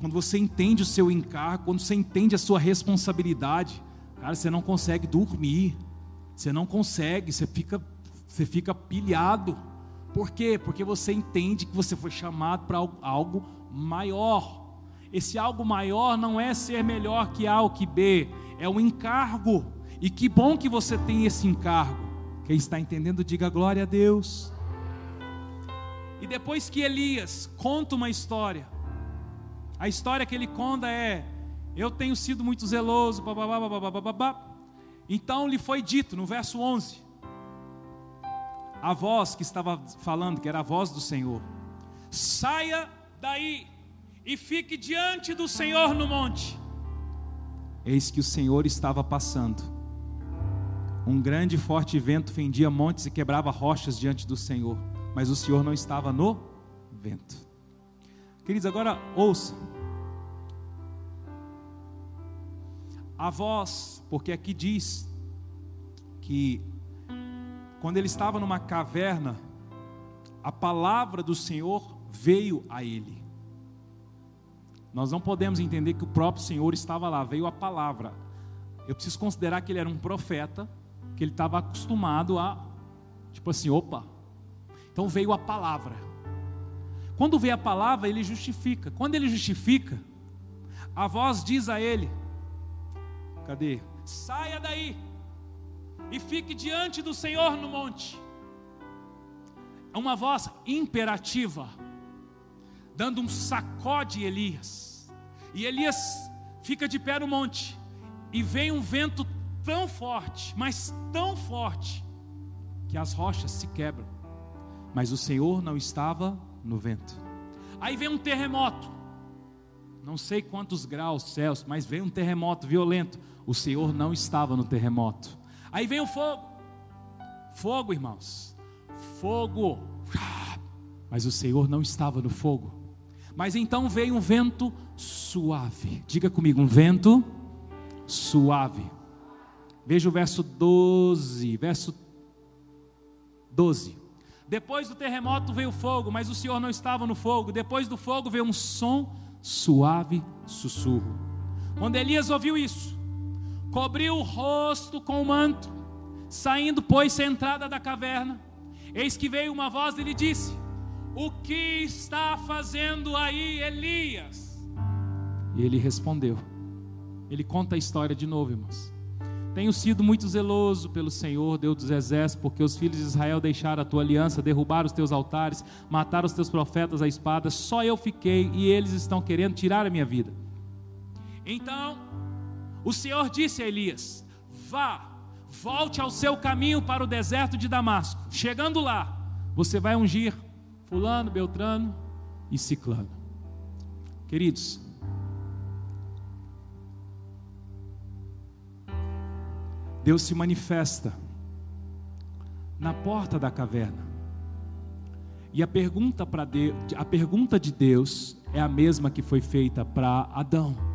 quando você entende o seu encargo, quando você entende a sua responsabilidade, Cara, você não consegue dormir. Você não consegue, você fica, você fica pilhado. Por quê? Porque você entende que você foi chamado para algo maior. Esse algo maior não é ser melhor que A ou que B, é um encargo. E que bom que você tem esse encargo. Quem está entendendo, diga glória a Deus. E depois que Elias conta uma história, a história que ele conta é: eu tenho sido muito zeloso, bababá, bababá, babá. Então lhe foi dito no verso 11, a voz que estava falando, que era a voz do Senhor: saia daí e fique diante do Senhor no monte. Eis que o Senhor estava passando. Um grande e forte vento fendia montes e quebrava rochas diante do Senhor, mas o Senhor não estava no vento. Queridos, agora ouça. A voz, porque aqui diz que quando ele estava numa caverna, a palavra do Senhor veio a ele. Nós não podemos entender que o próprio Senhor estava lá, veio a palavra. Eu preciso considerar que ele era um profeta, que ele estava acostumado a, tipo assim, opa. Então veio a palavra. Quando veio a palavra, ele justifica. Quando ele justifica, a voz diz a ele: Cadê? Saia daí e fique diante do Senhor no monte. É uma voz imperativa, dando um sacode Elias. E Elias fica de pé no monte, e vem um vento tão forte, mas tão forte, que as rochas se quebram. Mas o Senhor não estava no vento. Aí vem um terremoto, não sei quantos graus Celsius, mas vem um terremoto violento o Senhor não estava no terremoto. Aí vem o fogo. Fogo, irmãos. Fogo. Mas o Senhor não estava no fogo. Mas então veio um vento suave. Diga comigo, um vento suave. Veja o verso 12, verso 12. Depois do terremoto veio o fogo, mas o Senhor não estava no fogo. Depois do fogo veio um som suave, sussurro. Quando Elias ouviu isso, cobriu o rosto com o manto, saindo, pois-se a entrada da caverna. Eis que veio uma voz e lhe disse: O que está fazendo aí Elias? E ele respondeu. Ele conta a história de novo, irmãos. Tenho sido muito zeloso pelo Senhor, Deus dos exércitos, porque os filhos de Israel deixaram a tua aliança, derrubaram os teus altares, mataram os teus profetas à espada, só eu fiquei e eles estão querendo tirar a minha vida. Então o Senhor disse a Elias: Vá, volte ao seu caminho para o deserto de Damasco. Chegando lá, você vai ungir Fulano, Beltrano, e Ciclano. Queridos, Deus se manifesta na porta da caverna. E a pergunta Deus, a pergunta de Deus é a mesma que foi feita para Adão.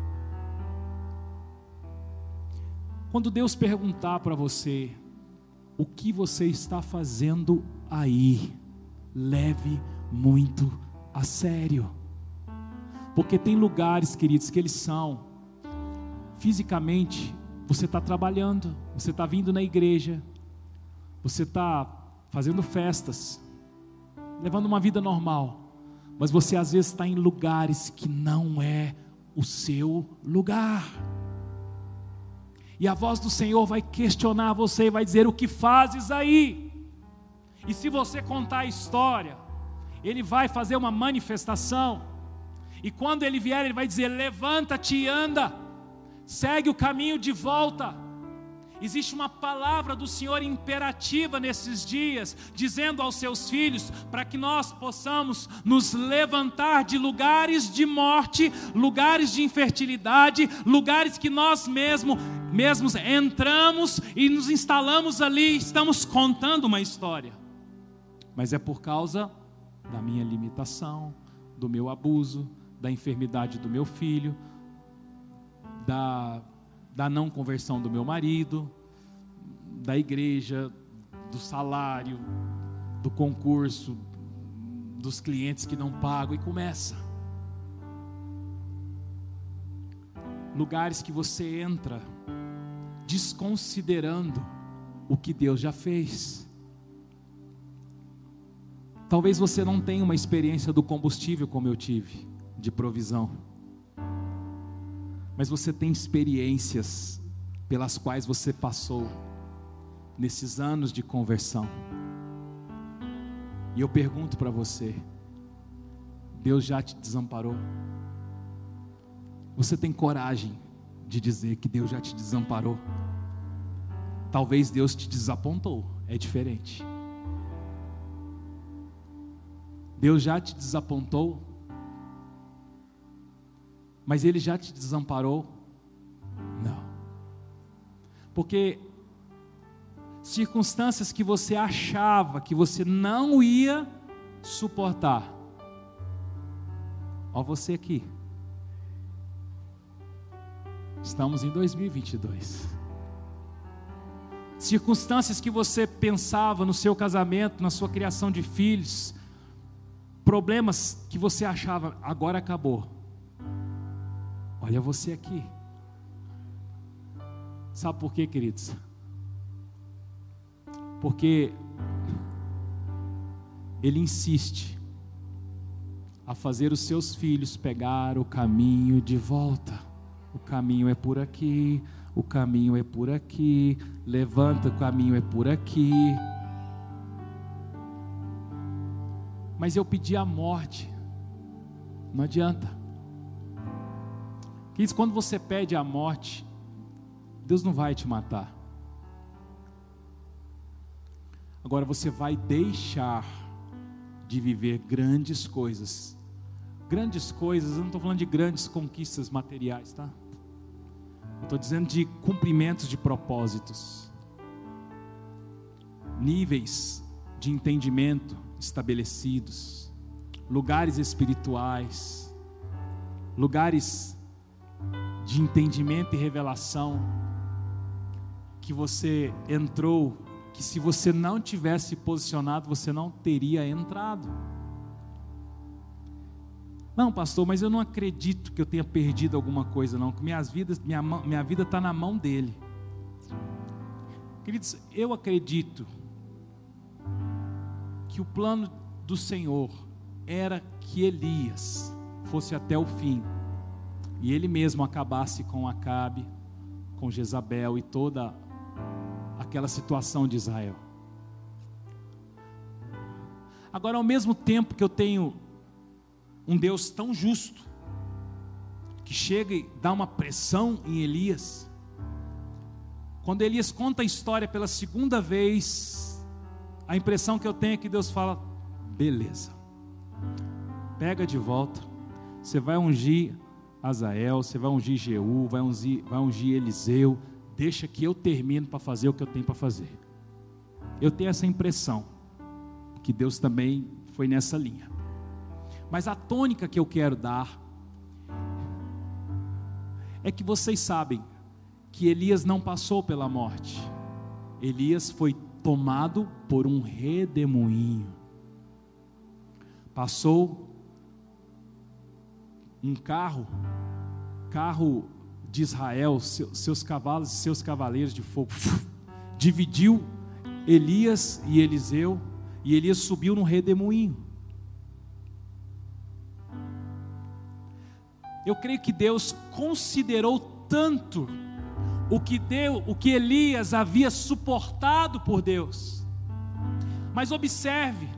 Quando Deus perguntar para você o que você está fazendo aí, leve muito a sério. Porque tem lugares, queridos, que eles são fisicamente, você está trabalhando, você está vindo na igreja, você está fazendo festas, levando uma vida normal, mas você às vezes está em lugares que não é o seu lugar. E a voz do Senhor vai questionar você e vai dizer: O que fazes aí? E se você contar a história, Ele vai fazer uma manifestação. E quando Ele vier, Ele vai dizer: Levanta-te e anda, segue o caminho de volta. Existe uma palavra do Senhor imperativa nesses dias, dizendo aos seus filhos, para que nós possamos nos levantar de lugares de morte, lugares de infertilidade, lugares que nós mesmos, mesmos entramos e nos instalamos ali, estamos contando uma história. Mas é por causa da minha limitação, do meu abuso, da enfermidade do meu filho, da da não conversão do meu marido, da igreja, do salário, do concurso, dos clientes que não pagam e começa. Lugares que você entra desconsiderando o que Deus já fez. Talvez você não tenha uma experiência do combustível como eu tive, de provisão mas você tem experiências pelas quais você passou nesses anos de conversão. E eu pergunto para você: Deus já te desamparou? Você tem coragem de dizer que Deus já te desamparou? Talvez Deus te desapontou, é diferente. Deus já te desapontou mas ele já te desamparou? Não. Porque circunstâncias que você achava que você não ia suportar. Ó você aqui. Estamos em 2022. Circunstâncias que você pensava no seu casamento, na sua criação de filhos, problemas que você achava agora acabou. Olha você aqui. Sabe por quê, queridos? Porque ele insiste a fazer os seus filhos pegar o caminho de volta. O caminho é por aqui, o caminho é por aqui, levanta, o caminho é por aqui. Mas eu pedi a morte, não adianta. Queridos, quando você pede a morte, Deus não vai te matar. Agora você vai deixar de viver grandes coisas. Grandes coisas, eu não estou falando de grandes conquistas materiais, tá? Estou dizendo de cumprimentos de propósitos. Níveis de entendimento estabelecidos. Lugares espirituais. Lugares de entendimento e revelação que você entrou, que se você não tivesse posicionado, você não teria entrado. Não, pastor, mas eu não acredito que eu tenha perdido alguma coisa, não. Que minhas vidas, minha, minha vida está na mão dele. Queridos, eu acredito que o plano do Senhor era que Elias fosse até o fim e ele mesmo acabasse com Acabe, com Jezabel e toda aquela situação de Israel. Agora, ao mesmo tempo que eu tenho um Deus tão justo, que chega e dá uma pressão em Elias, quando Elias conta a história pela segunda vez, a impressão que eu tenho é que Deus fala: beleza, Pega de volta. Você vai ungir Azael, você vai ungir Jeú, vai ungir, vai ungir Eliseu. Deixa que eu termino para fazer o que eu tenho para fazer. Eu tenho essa impressão que Deus também foi nessa linha. Mas a tônica que eu quero dar é que vocês sabem que Elias não passou pela morte. Elias foi tomado por um redemoinho. Passou um carro, carro de Israel, seus cavalos e seus cavaleiros de fogo, dividiu Elias e Eliseu, e Elias subiu no redemoinho. Eu creio que Deus considerou tanto o que deu, o que Elias havia suportado por Deus. Mas observe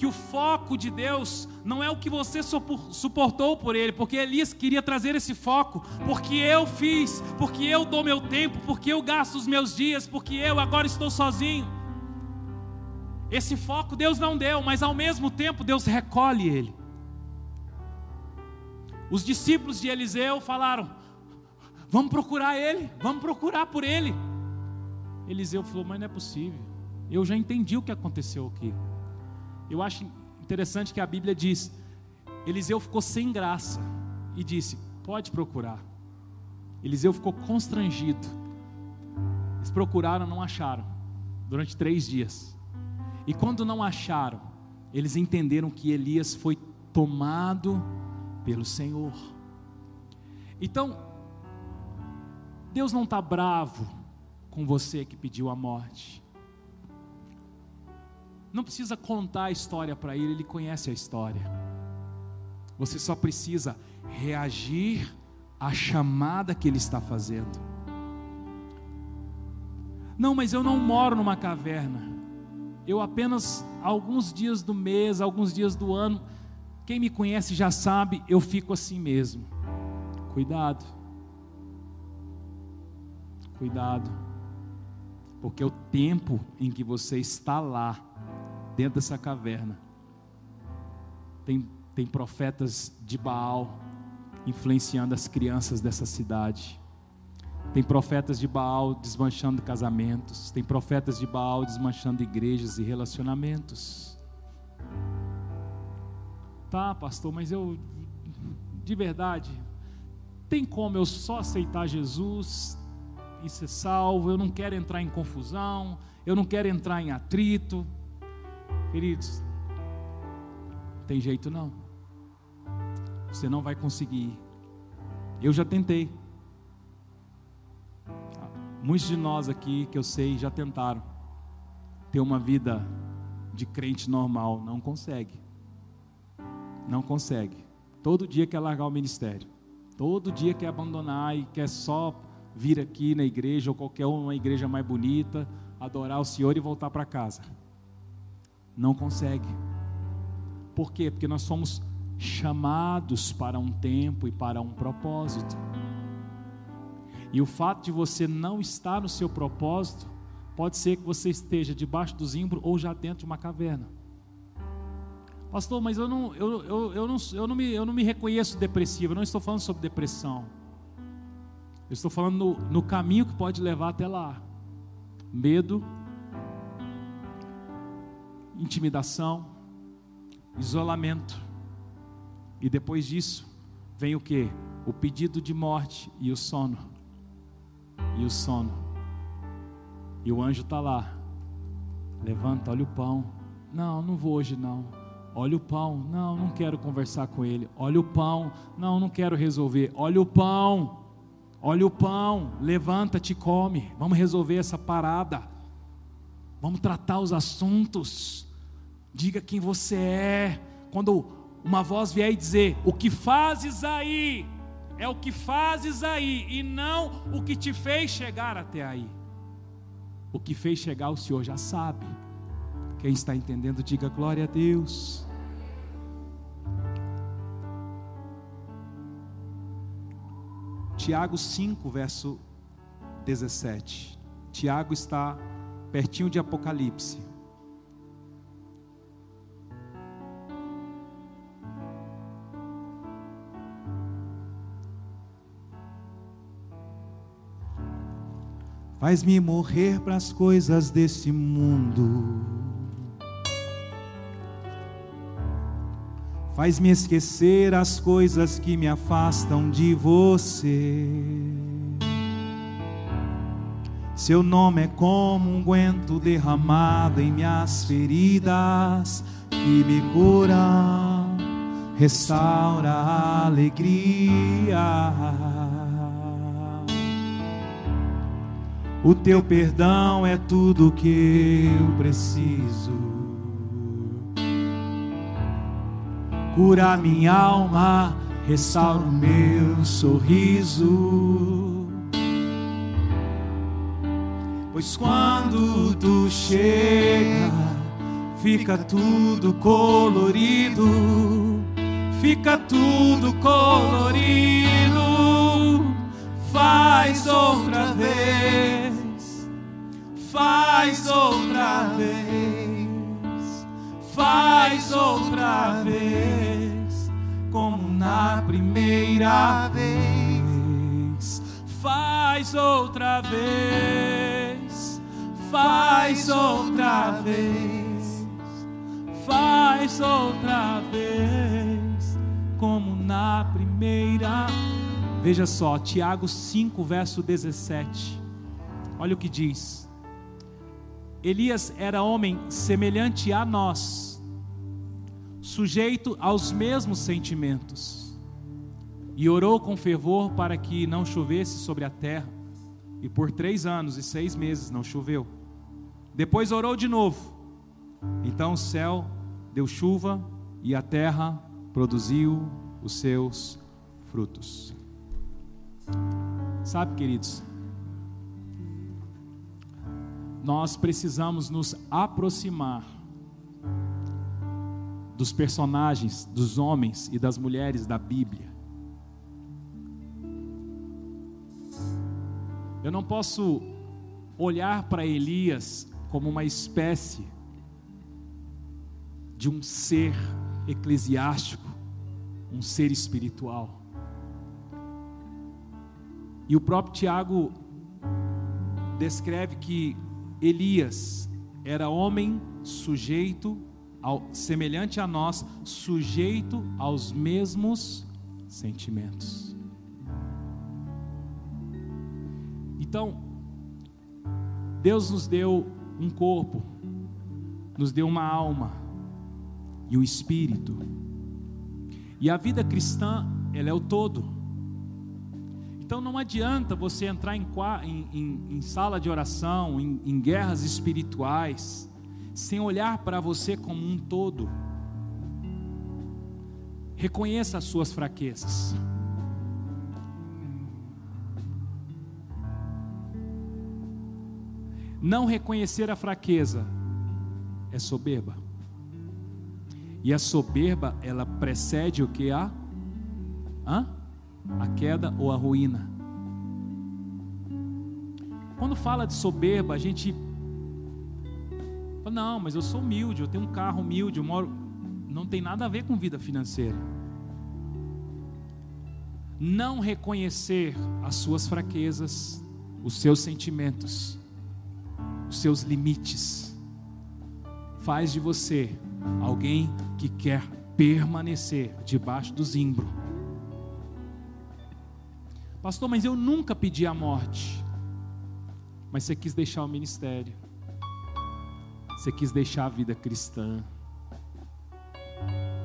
que o foco de Deus não é o que você suportou por ele, porque Elias queria trazer esse foco, porque eu fiz, porque eu dou meu tempo, porque eu gasto os meus dias, porque eu agora estou sozinho. Esse foco Deus não deu, mas ao mesmo tempo Deus recolhe ele. Os discípulos de Eliseu falaram: Vamos procurar ele, vamos procurar por ele. Eliseu falou: Mas não é possível. Eu já entendi o que aconteceu aqui. Eu acho interessante que a Bíblia diz: Eliseu ficou sem graça e disse: Pode procurar. Eliseu ficou constrangido. Eles procuraram, não acharam, durante três dias. E quando não acharam, eles entenderam que Elias foi tomado pelo Senhor. Então, Deus não está bravo com você que pediu a morte. Não precisa contar a história para ele, ele conhece a história. Você só precisa reagir à chamada que ele está fazendo. Não, mas eu não moro numa caverna. Eu apenas alguns dias do mês, alguns dias do ano, quem me conhece já sabe, eu fico assim mesmo. Cuidado. Cuidado, porque o tempo em que você está lá, dentro dessa caverna, tem, tem profetas de Baal influenciando as crianças dessa cidade. Tem profetas de Baal desmanchando casamentos. Tem profetas de Baal desmanchando igrejas e relacionamentos. Tá, pastor, mas eu, de verdade, tem como eu só aceitar Jesus? e ser salvo, eu não quero entrar em confusão, eu não quero entrar em atrito. Queridos, tem jeito não. Você não vai conseguir. Eu já tentei. Muitos de nós aqui que eu sei já tentaram ter uma vida de crente normal, não consegue. Não consegue. Todo dia quer largar o ministério. Todo dia quer abandonar e quer só vir aqui na igreja ou qualquer uma igreja mais bonita, adorar o Senhor e voltar para casa. Não consegue. Por quê? Porque nós somos chamados para um tempo e para um propósito. E o fato de você não estar no seu propósito, pode ser que você esteja debaixo do zimbro ou já dentro de uma caverna. Pastor, mas eu não, eu, eu, eu, não, eu, não, me, eu não me reconheço depressivo, eu não estou falando sobre depressão. Eu estou falando no, no caminho que pode levar até lá: medo, intimidação, isolamento. E depois disso, vem o que? O pedido de morte e o sono. E o sono. E o anjo está lá. Levanta, olha o pão. Não, não vou hoje não. Olha o pão. Não, não quero conversar com ele. Olha o pão. Não, não quero resolver. Olha o pão. Olha o pão, levanta-te come. Vamos resolver essa parada. Vamos tratar os assuntos. Diga quem você é. Quando uma voz vier e dizer: O que fazes aí? É o que fazes aí e não o que te fez chegar até aí. O que fez chegar o Senhor já sabe. Quem está entendendo, diga glória a Deus. Tiago 5, verso 17. Tiago está pertinho de Apocalipse. Faz-me morrer para as coisas desse mundo. Faz-me esquecer as coisas que me afastam de você. Seu nome é como um guento derramado em minhas feridas que me cura, restaura a alegria. O teu perdão é tudo que eu preciso. Cura minha alma, restaura o meu sorriso. Pois quando tu chega, fica tudo colorido, fica tudo colorido. Faz outra vez, faz outra vez, faz outra vez, como na primeira vez. Faz outra vez, faz outra vez, faz outra vez, como na primeira Veja só, Tiago 5, verso 17. Olha o que diz. Elias era homem semelhante a nós, sujeito aos mesmos sentimentos, e orou com fervor para que não chovesse sobre a terra, e por três anos e seis meses não choveu. Depois orou de novo, então o céu deu chuva e a terra produziu os seus frutos. Sabe, queridos, nós precisamos nos aproximar dos personagens, dos homens e das mulheres da Bíblia. Eu não posso olhar para Elias como uma espécie de um ser eclesiástico, um ser espiritual. E o próprio Tiago descreve que Elias era homem sujeito ao semelhante a nós, sujeito aos mesmos sentimentos. Então, Deus nos deu um corpo, nos deu uma alma e o um espírito. E a vida cristã, ela é o todo. Então não adianta você entrar em, em, em sala de oração, em, em guerras espirituais, sem olhar para você como um todo. Reconheça as suas fraquezas. Não reconhecer a fraqueza é soberba. E a soberba, ela precede o que? A? Hã? A queda ou a ruína. Quando fala de soberba, a gente fala, não, mas eu sou humilde, eu tenho um carro humilde, eu moro. Não tem nada a ver com vida financeira. Não reconhecer as suas fraquezas, os seus sentimentos, os seus limites, faz de você alguém que quer permanecer debaixo do zimbro Pastor, mas eu nunca pedi a morte. Mas você quis deixar o ministério. Você quis deixar a vida cristã.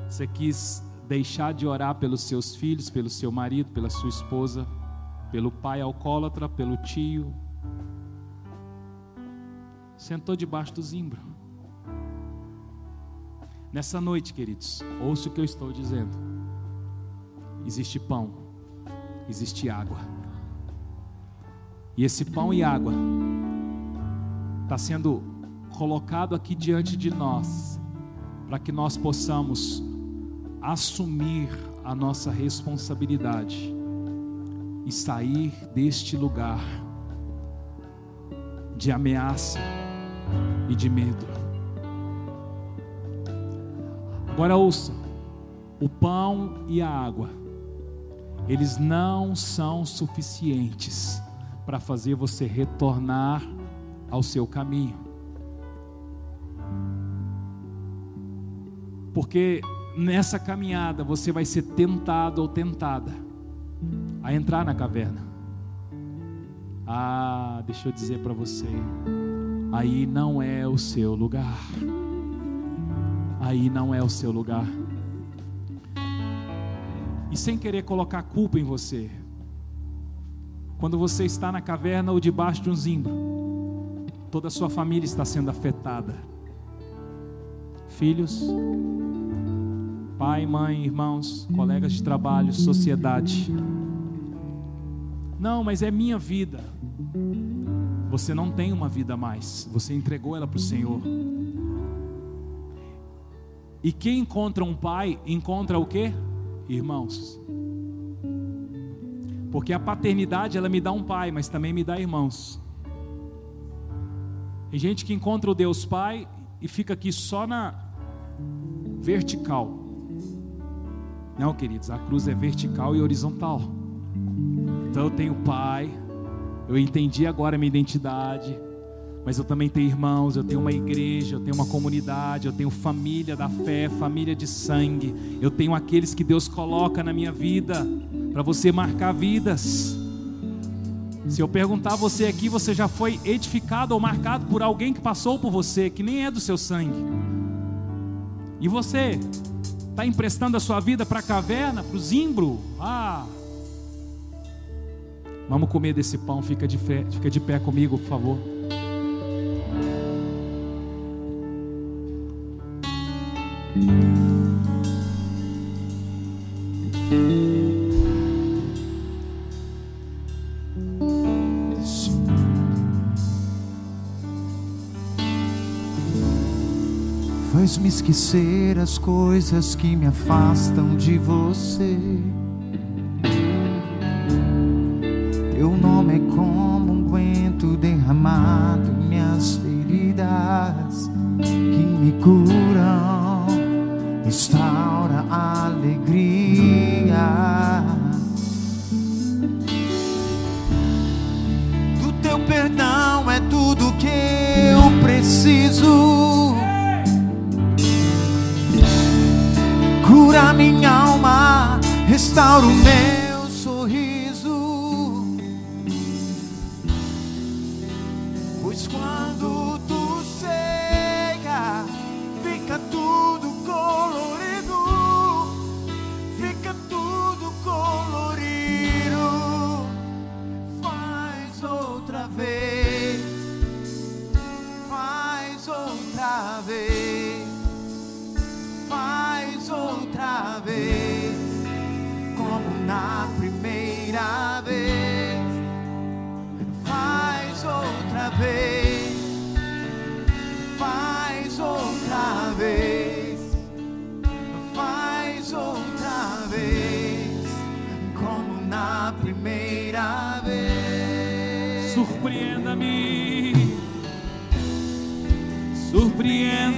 Você quis deixar de orar pelos seus filhos, pelo seu marido, pela sua esposa, pelo pai alcoólatra, pelo tio. Sentou debaixo do zimbro. Nessa noite, queridos, ouça o que eu estou dizendo. Existe pão existe água. E esse pão e água está sendo colocado aqui diante de nós, para que nós possamos assumir a nossa responsabilidade e sair deste lugar de ameaça e de medo. Agora ouça: o pão e a água eles não são suficientes para fazer você retornar ao seu caminho. Porque nessa caminhada você vai ser tentado ou tentada a entrar na caverna. Ah, deixa eu dizer para você, aí não é o seu lugar. Aí não é o seu lugar. E sem querer colocar culpa em você, quando você está na caverna ou debaixo de um zimbro, toda a sua família está sendo afetada. Filhos, pai, mãe, irmãos, colegas de trabalho, sociedade. Não, mas é minha vida. Você não tem uma vida mais, você entregou ela para o Senhor. E quem encontra um pai, encontra o que? Irmãos. Porque a paternidade, ela me dá um pai, mas também me dá irmãos. Tem gente que encontra o Deus Pai e fica aqui só na vertical. Não, queridos, a cruz é vertical e horizontal. Então eu tenho pai, eu entendi agora a minha identidade, mas eu também tenho irmãos, eu tenho uma igreja, eu tenho uma comunidade, eu tenho família da fé, família de sangue, eu tenho aqueles que Deus coloca na minha vida para você marcar vidas. Se eu perguntar a você aqui, você já foi edificado ou marcado por alguém que passou por você, que nem é do seu sangue. E você está emprestando a sua vida para a caverna, para o zimbro? Ah! Vamos comer desse pão, fica de, fé, fica de pé comigo, por favor. Faz-me esquecer as coisas que me afastam de você. Restaura o meu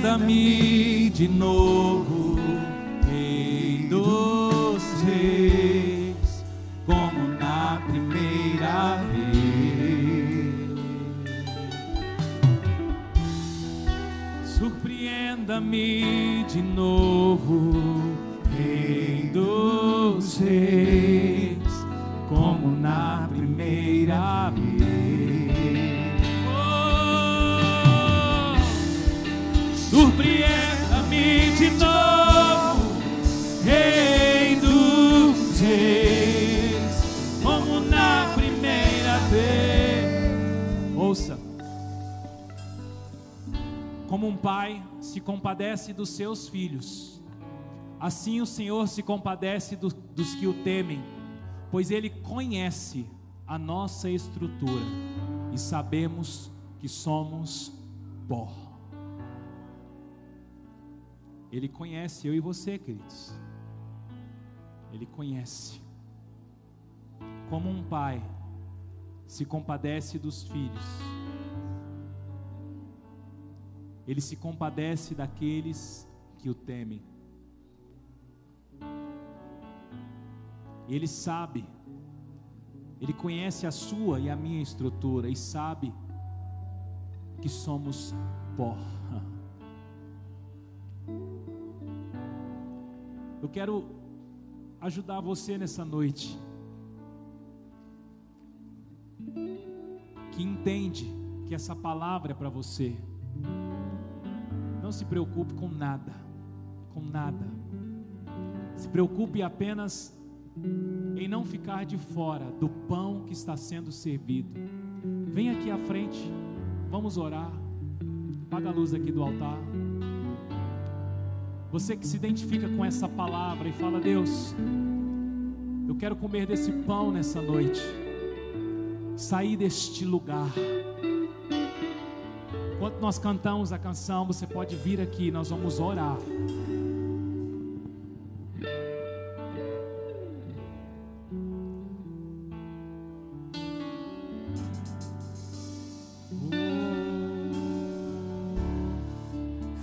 surpreenda-me de novo, Rei dos Reis, como na primeira vez. Surpreenda-me de novo, Como um pai se compadece dos seus filhos, assim o Senhor se compadece do- dos que o temem, pois Ele conhece a nossa estrutura e sabemos que somos pó. Ele conhece eu e você, queridos. Ele conhece. Como um pai se compadece dos filhos, ele se compadece daqueles que o temem. Ele sabe Ele conhece a sua e a minha estrutura e sabe que somos pó. Eu quero ajudar você nessa noite. Que entende que essa palavra é para você. Não se preocupe com nada, com nada. Se preocupe apenas em não ficar de fora do pão que está sendo servido. Vem aqui à frente, vamos orar. Apaga a luz aqui do altar. Você que se identifica com essa palavra e fala: Deus, eu quero comer desse pão nessa noite, sair deste lugar. Enquanto nós cantamos a canção, você pode vir aqui, nós vamos orar.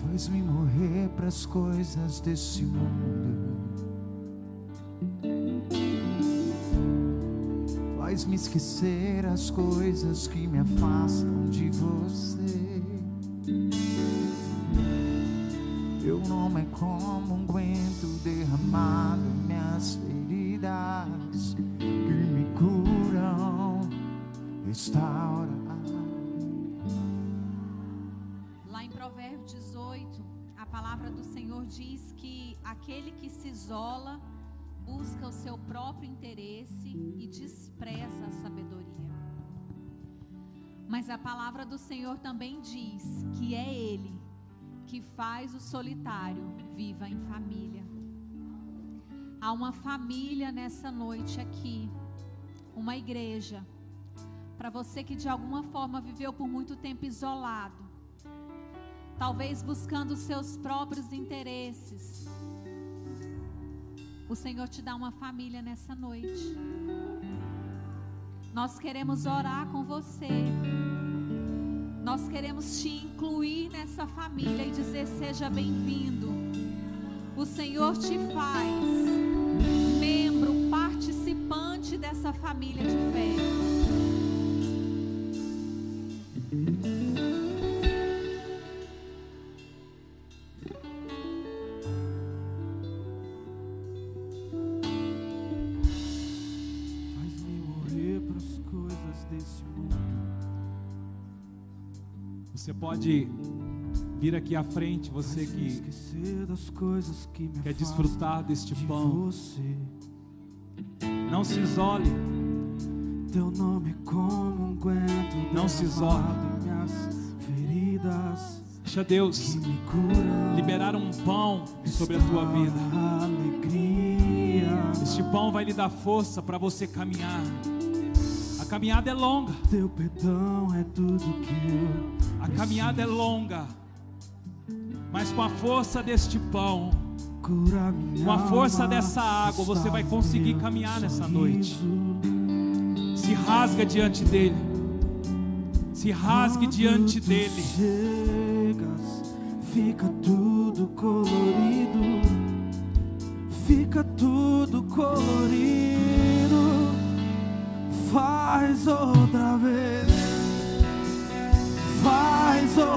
Faz-me morrer pras coisas desse mundo. Faz-me esquecer as coisas que me afastam de você. Como um guento derramado minhas feridas que me curam, restauram. Lá em Provérbios 18, a palavra do Senhor diz que aquele que se isola busca o seu próprio interesse e despreza a sabedoria. Mas a palavra do Senhor também diz que é Ele que faz o solitário viva em família. Há uma família nessa noite aqui, uma igreja, para você que de alguma forma viveu por muito tempo isolado talvez buscando seus próprios interesses. O Senhor te dá uma família nessa noite. Nós queremos orar com você. Nós queremos te incluir nessa família e dizer: seja bem-vindo. O Senhor te faz membro, participante dessa família de fé. Você pode vir aqui à frente, você que quer desfrutar deste de pão. Não se isole, Teu nome é como um guento Não se minhas feridas deixa Deus liberar um pão sobre a tua vida. Este pão vai lhe dar força para você caminhar. A caminhada é longa, Teu perdão é tudo que eu a caminhada é longa, mas com a força deste pão, com a força dessa água, você vai conseguir caminhar nessa noite. Se rasga diante dele, se rasgue diante dele. Chegas, fica tudo colorido, fica tudo colorido. Faz outra vez, faz outra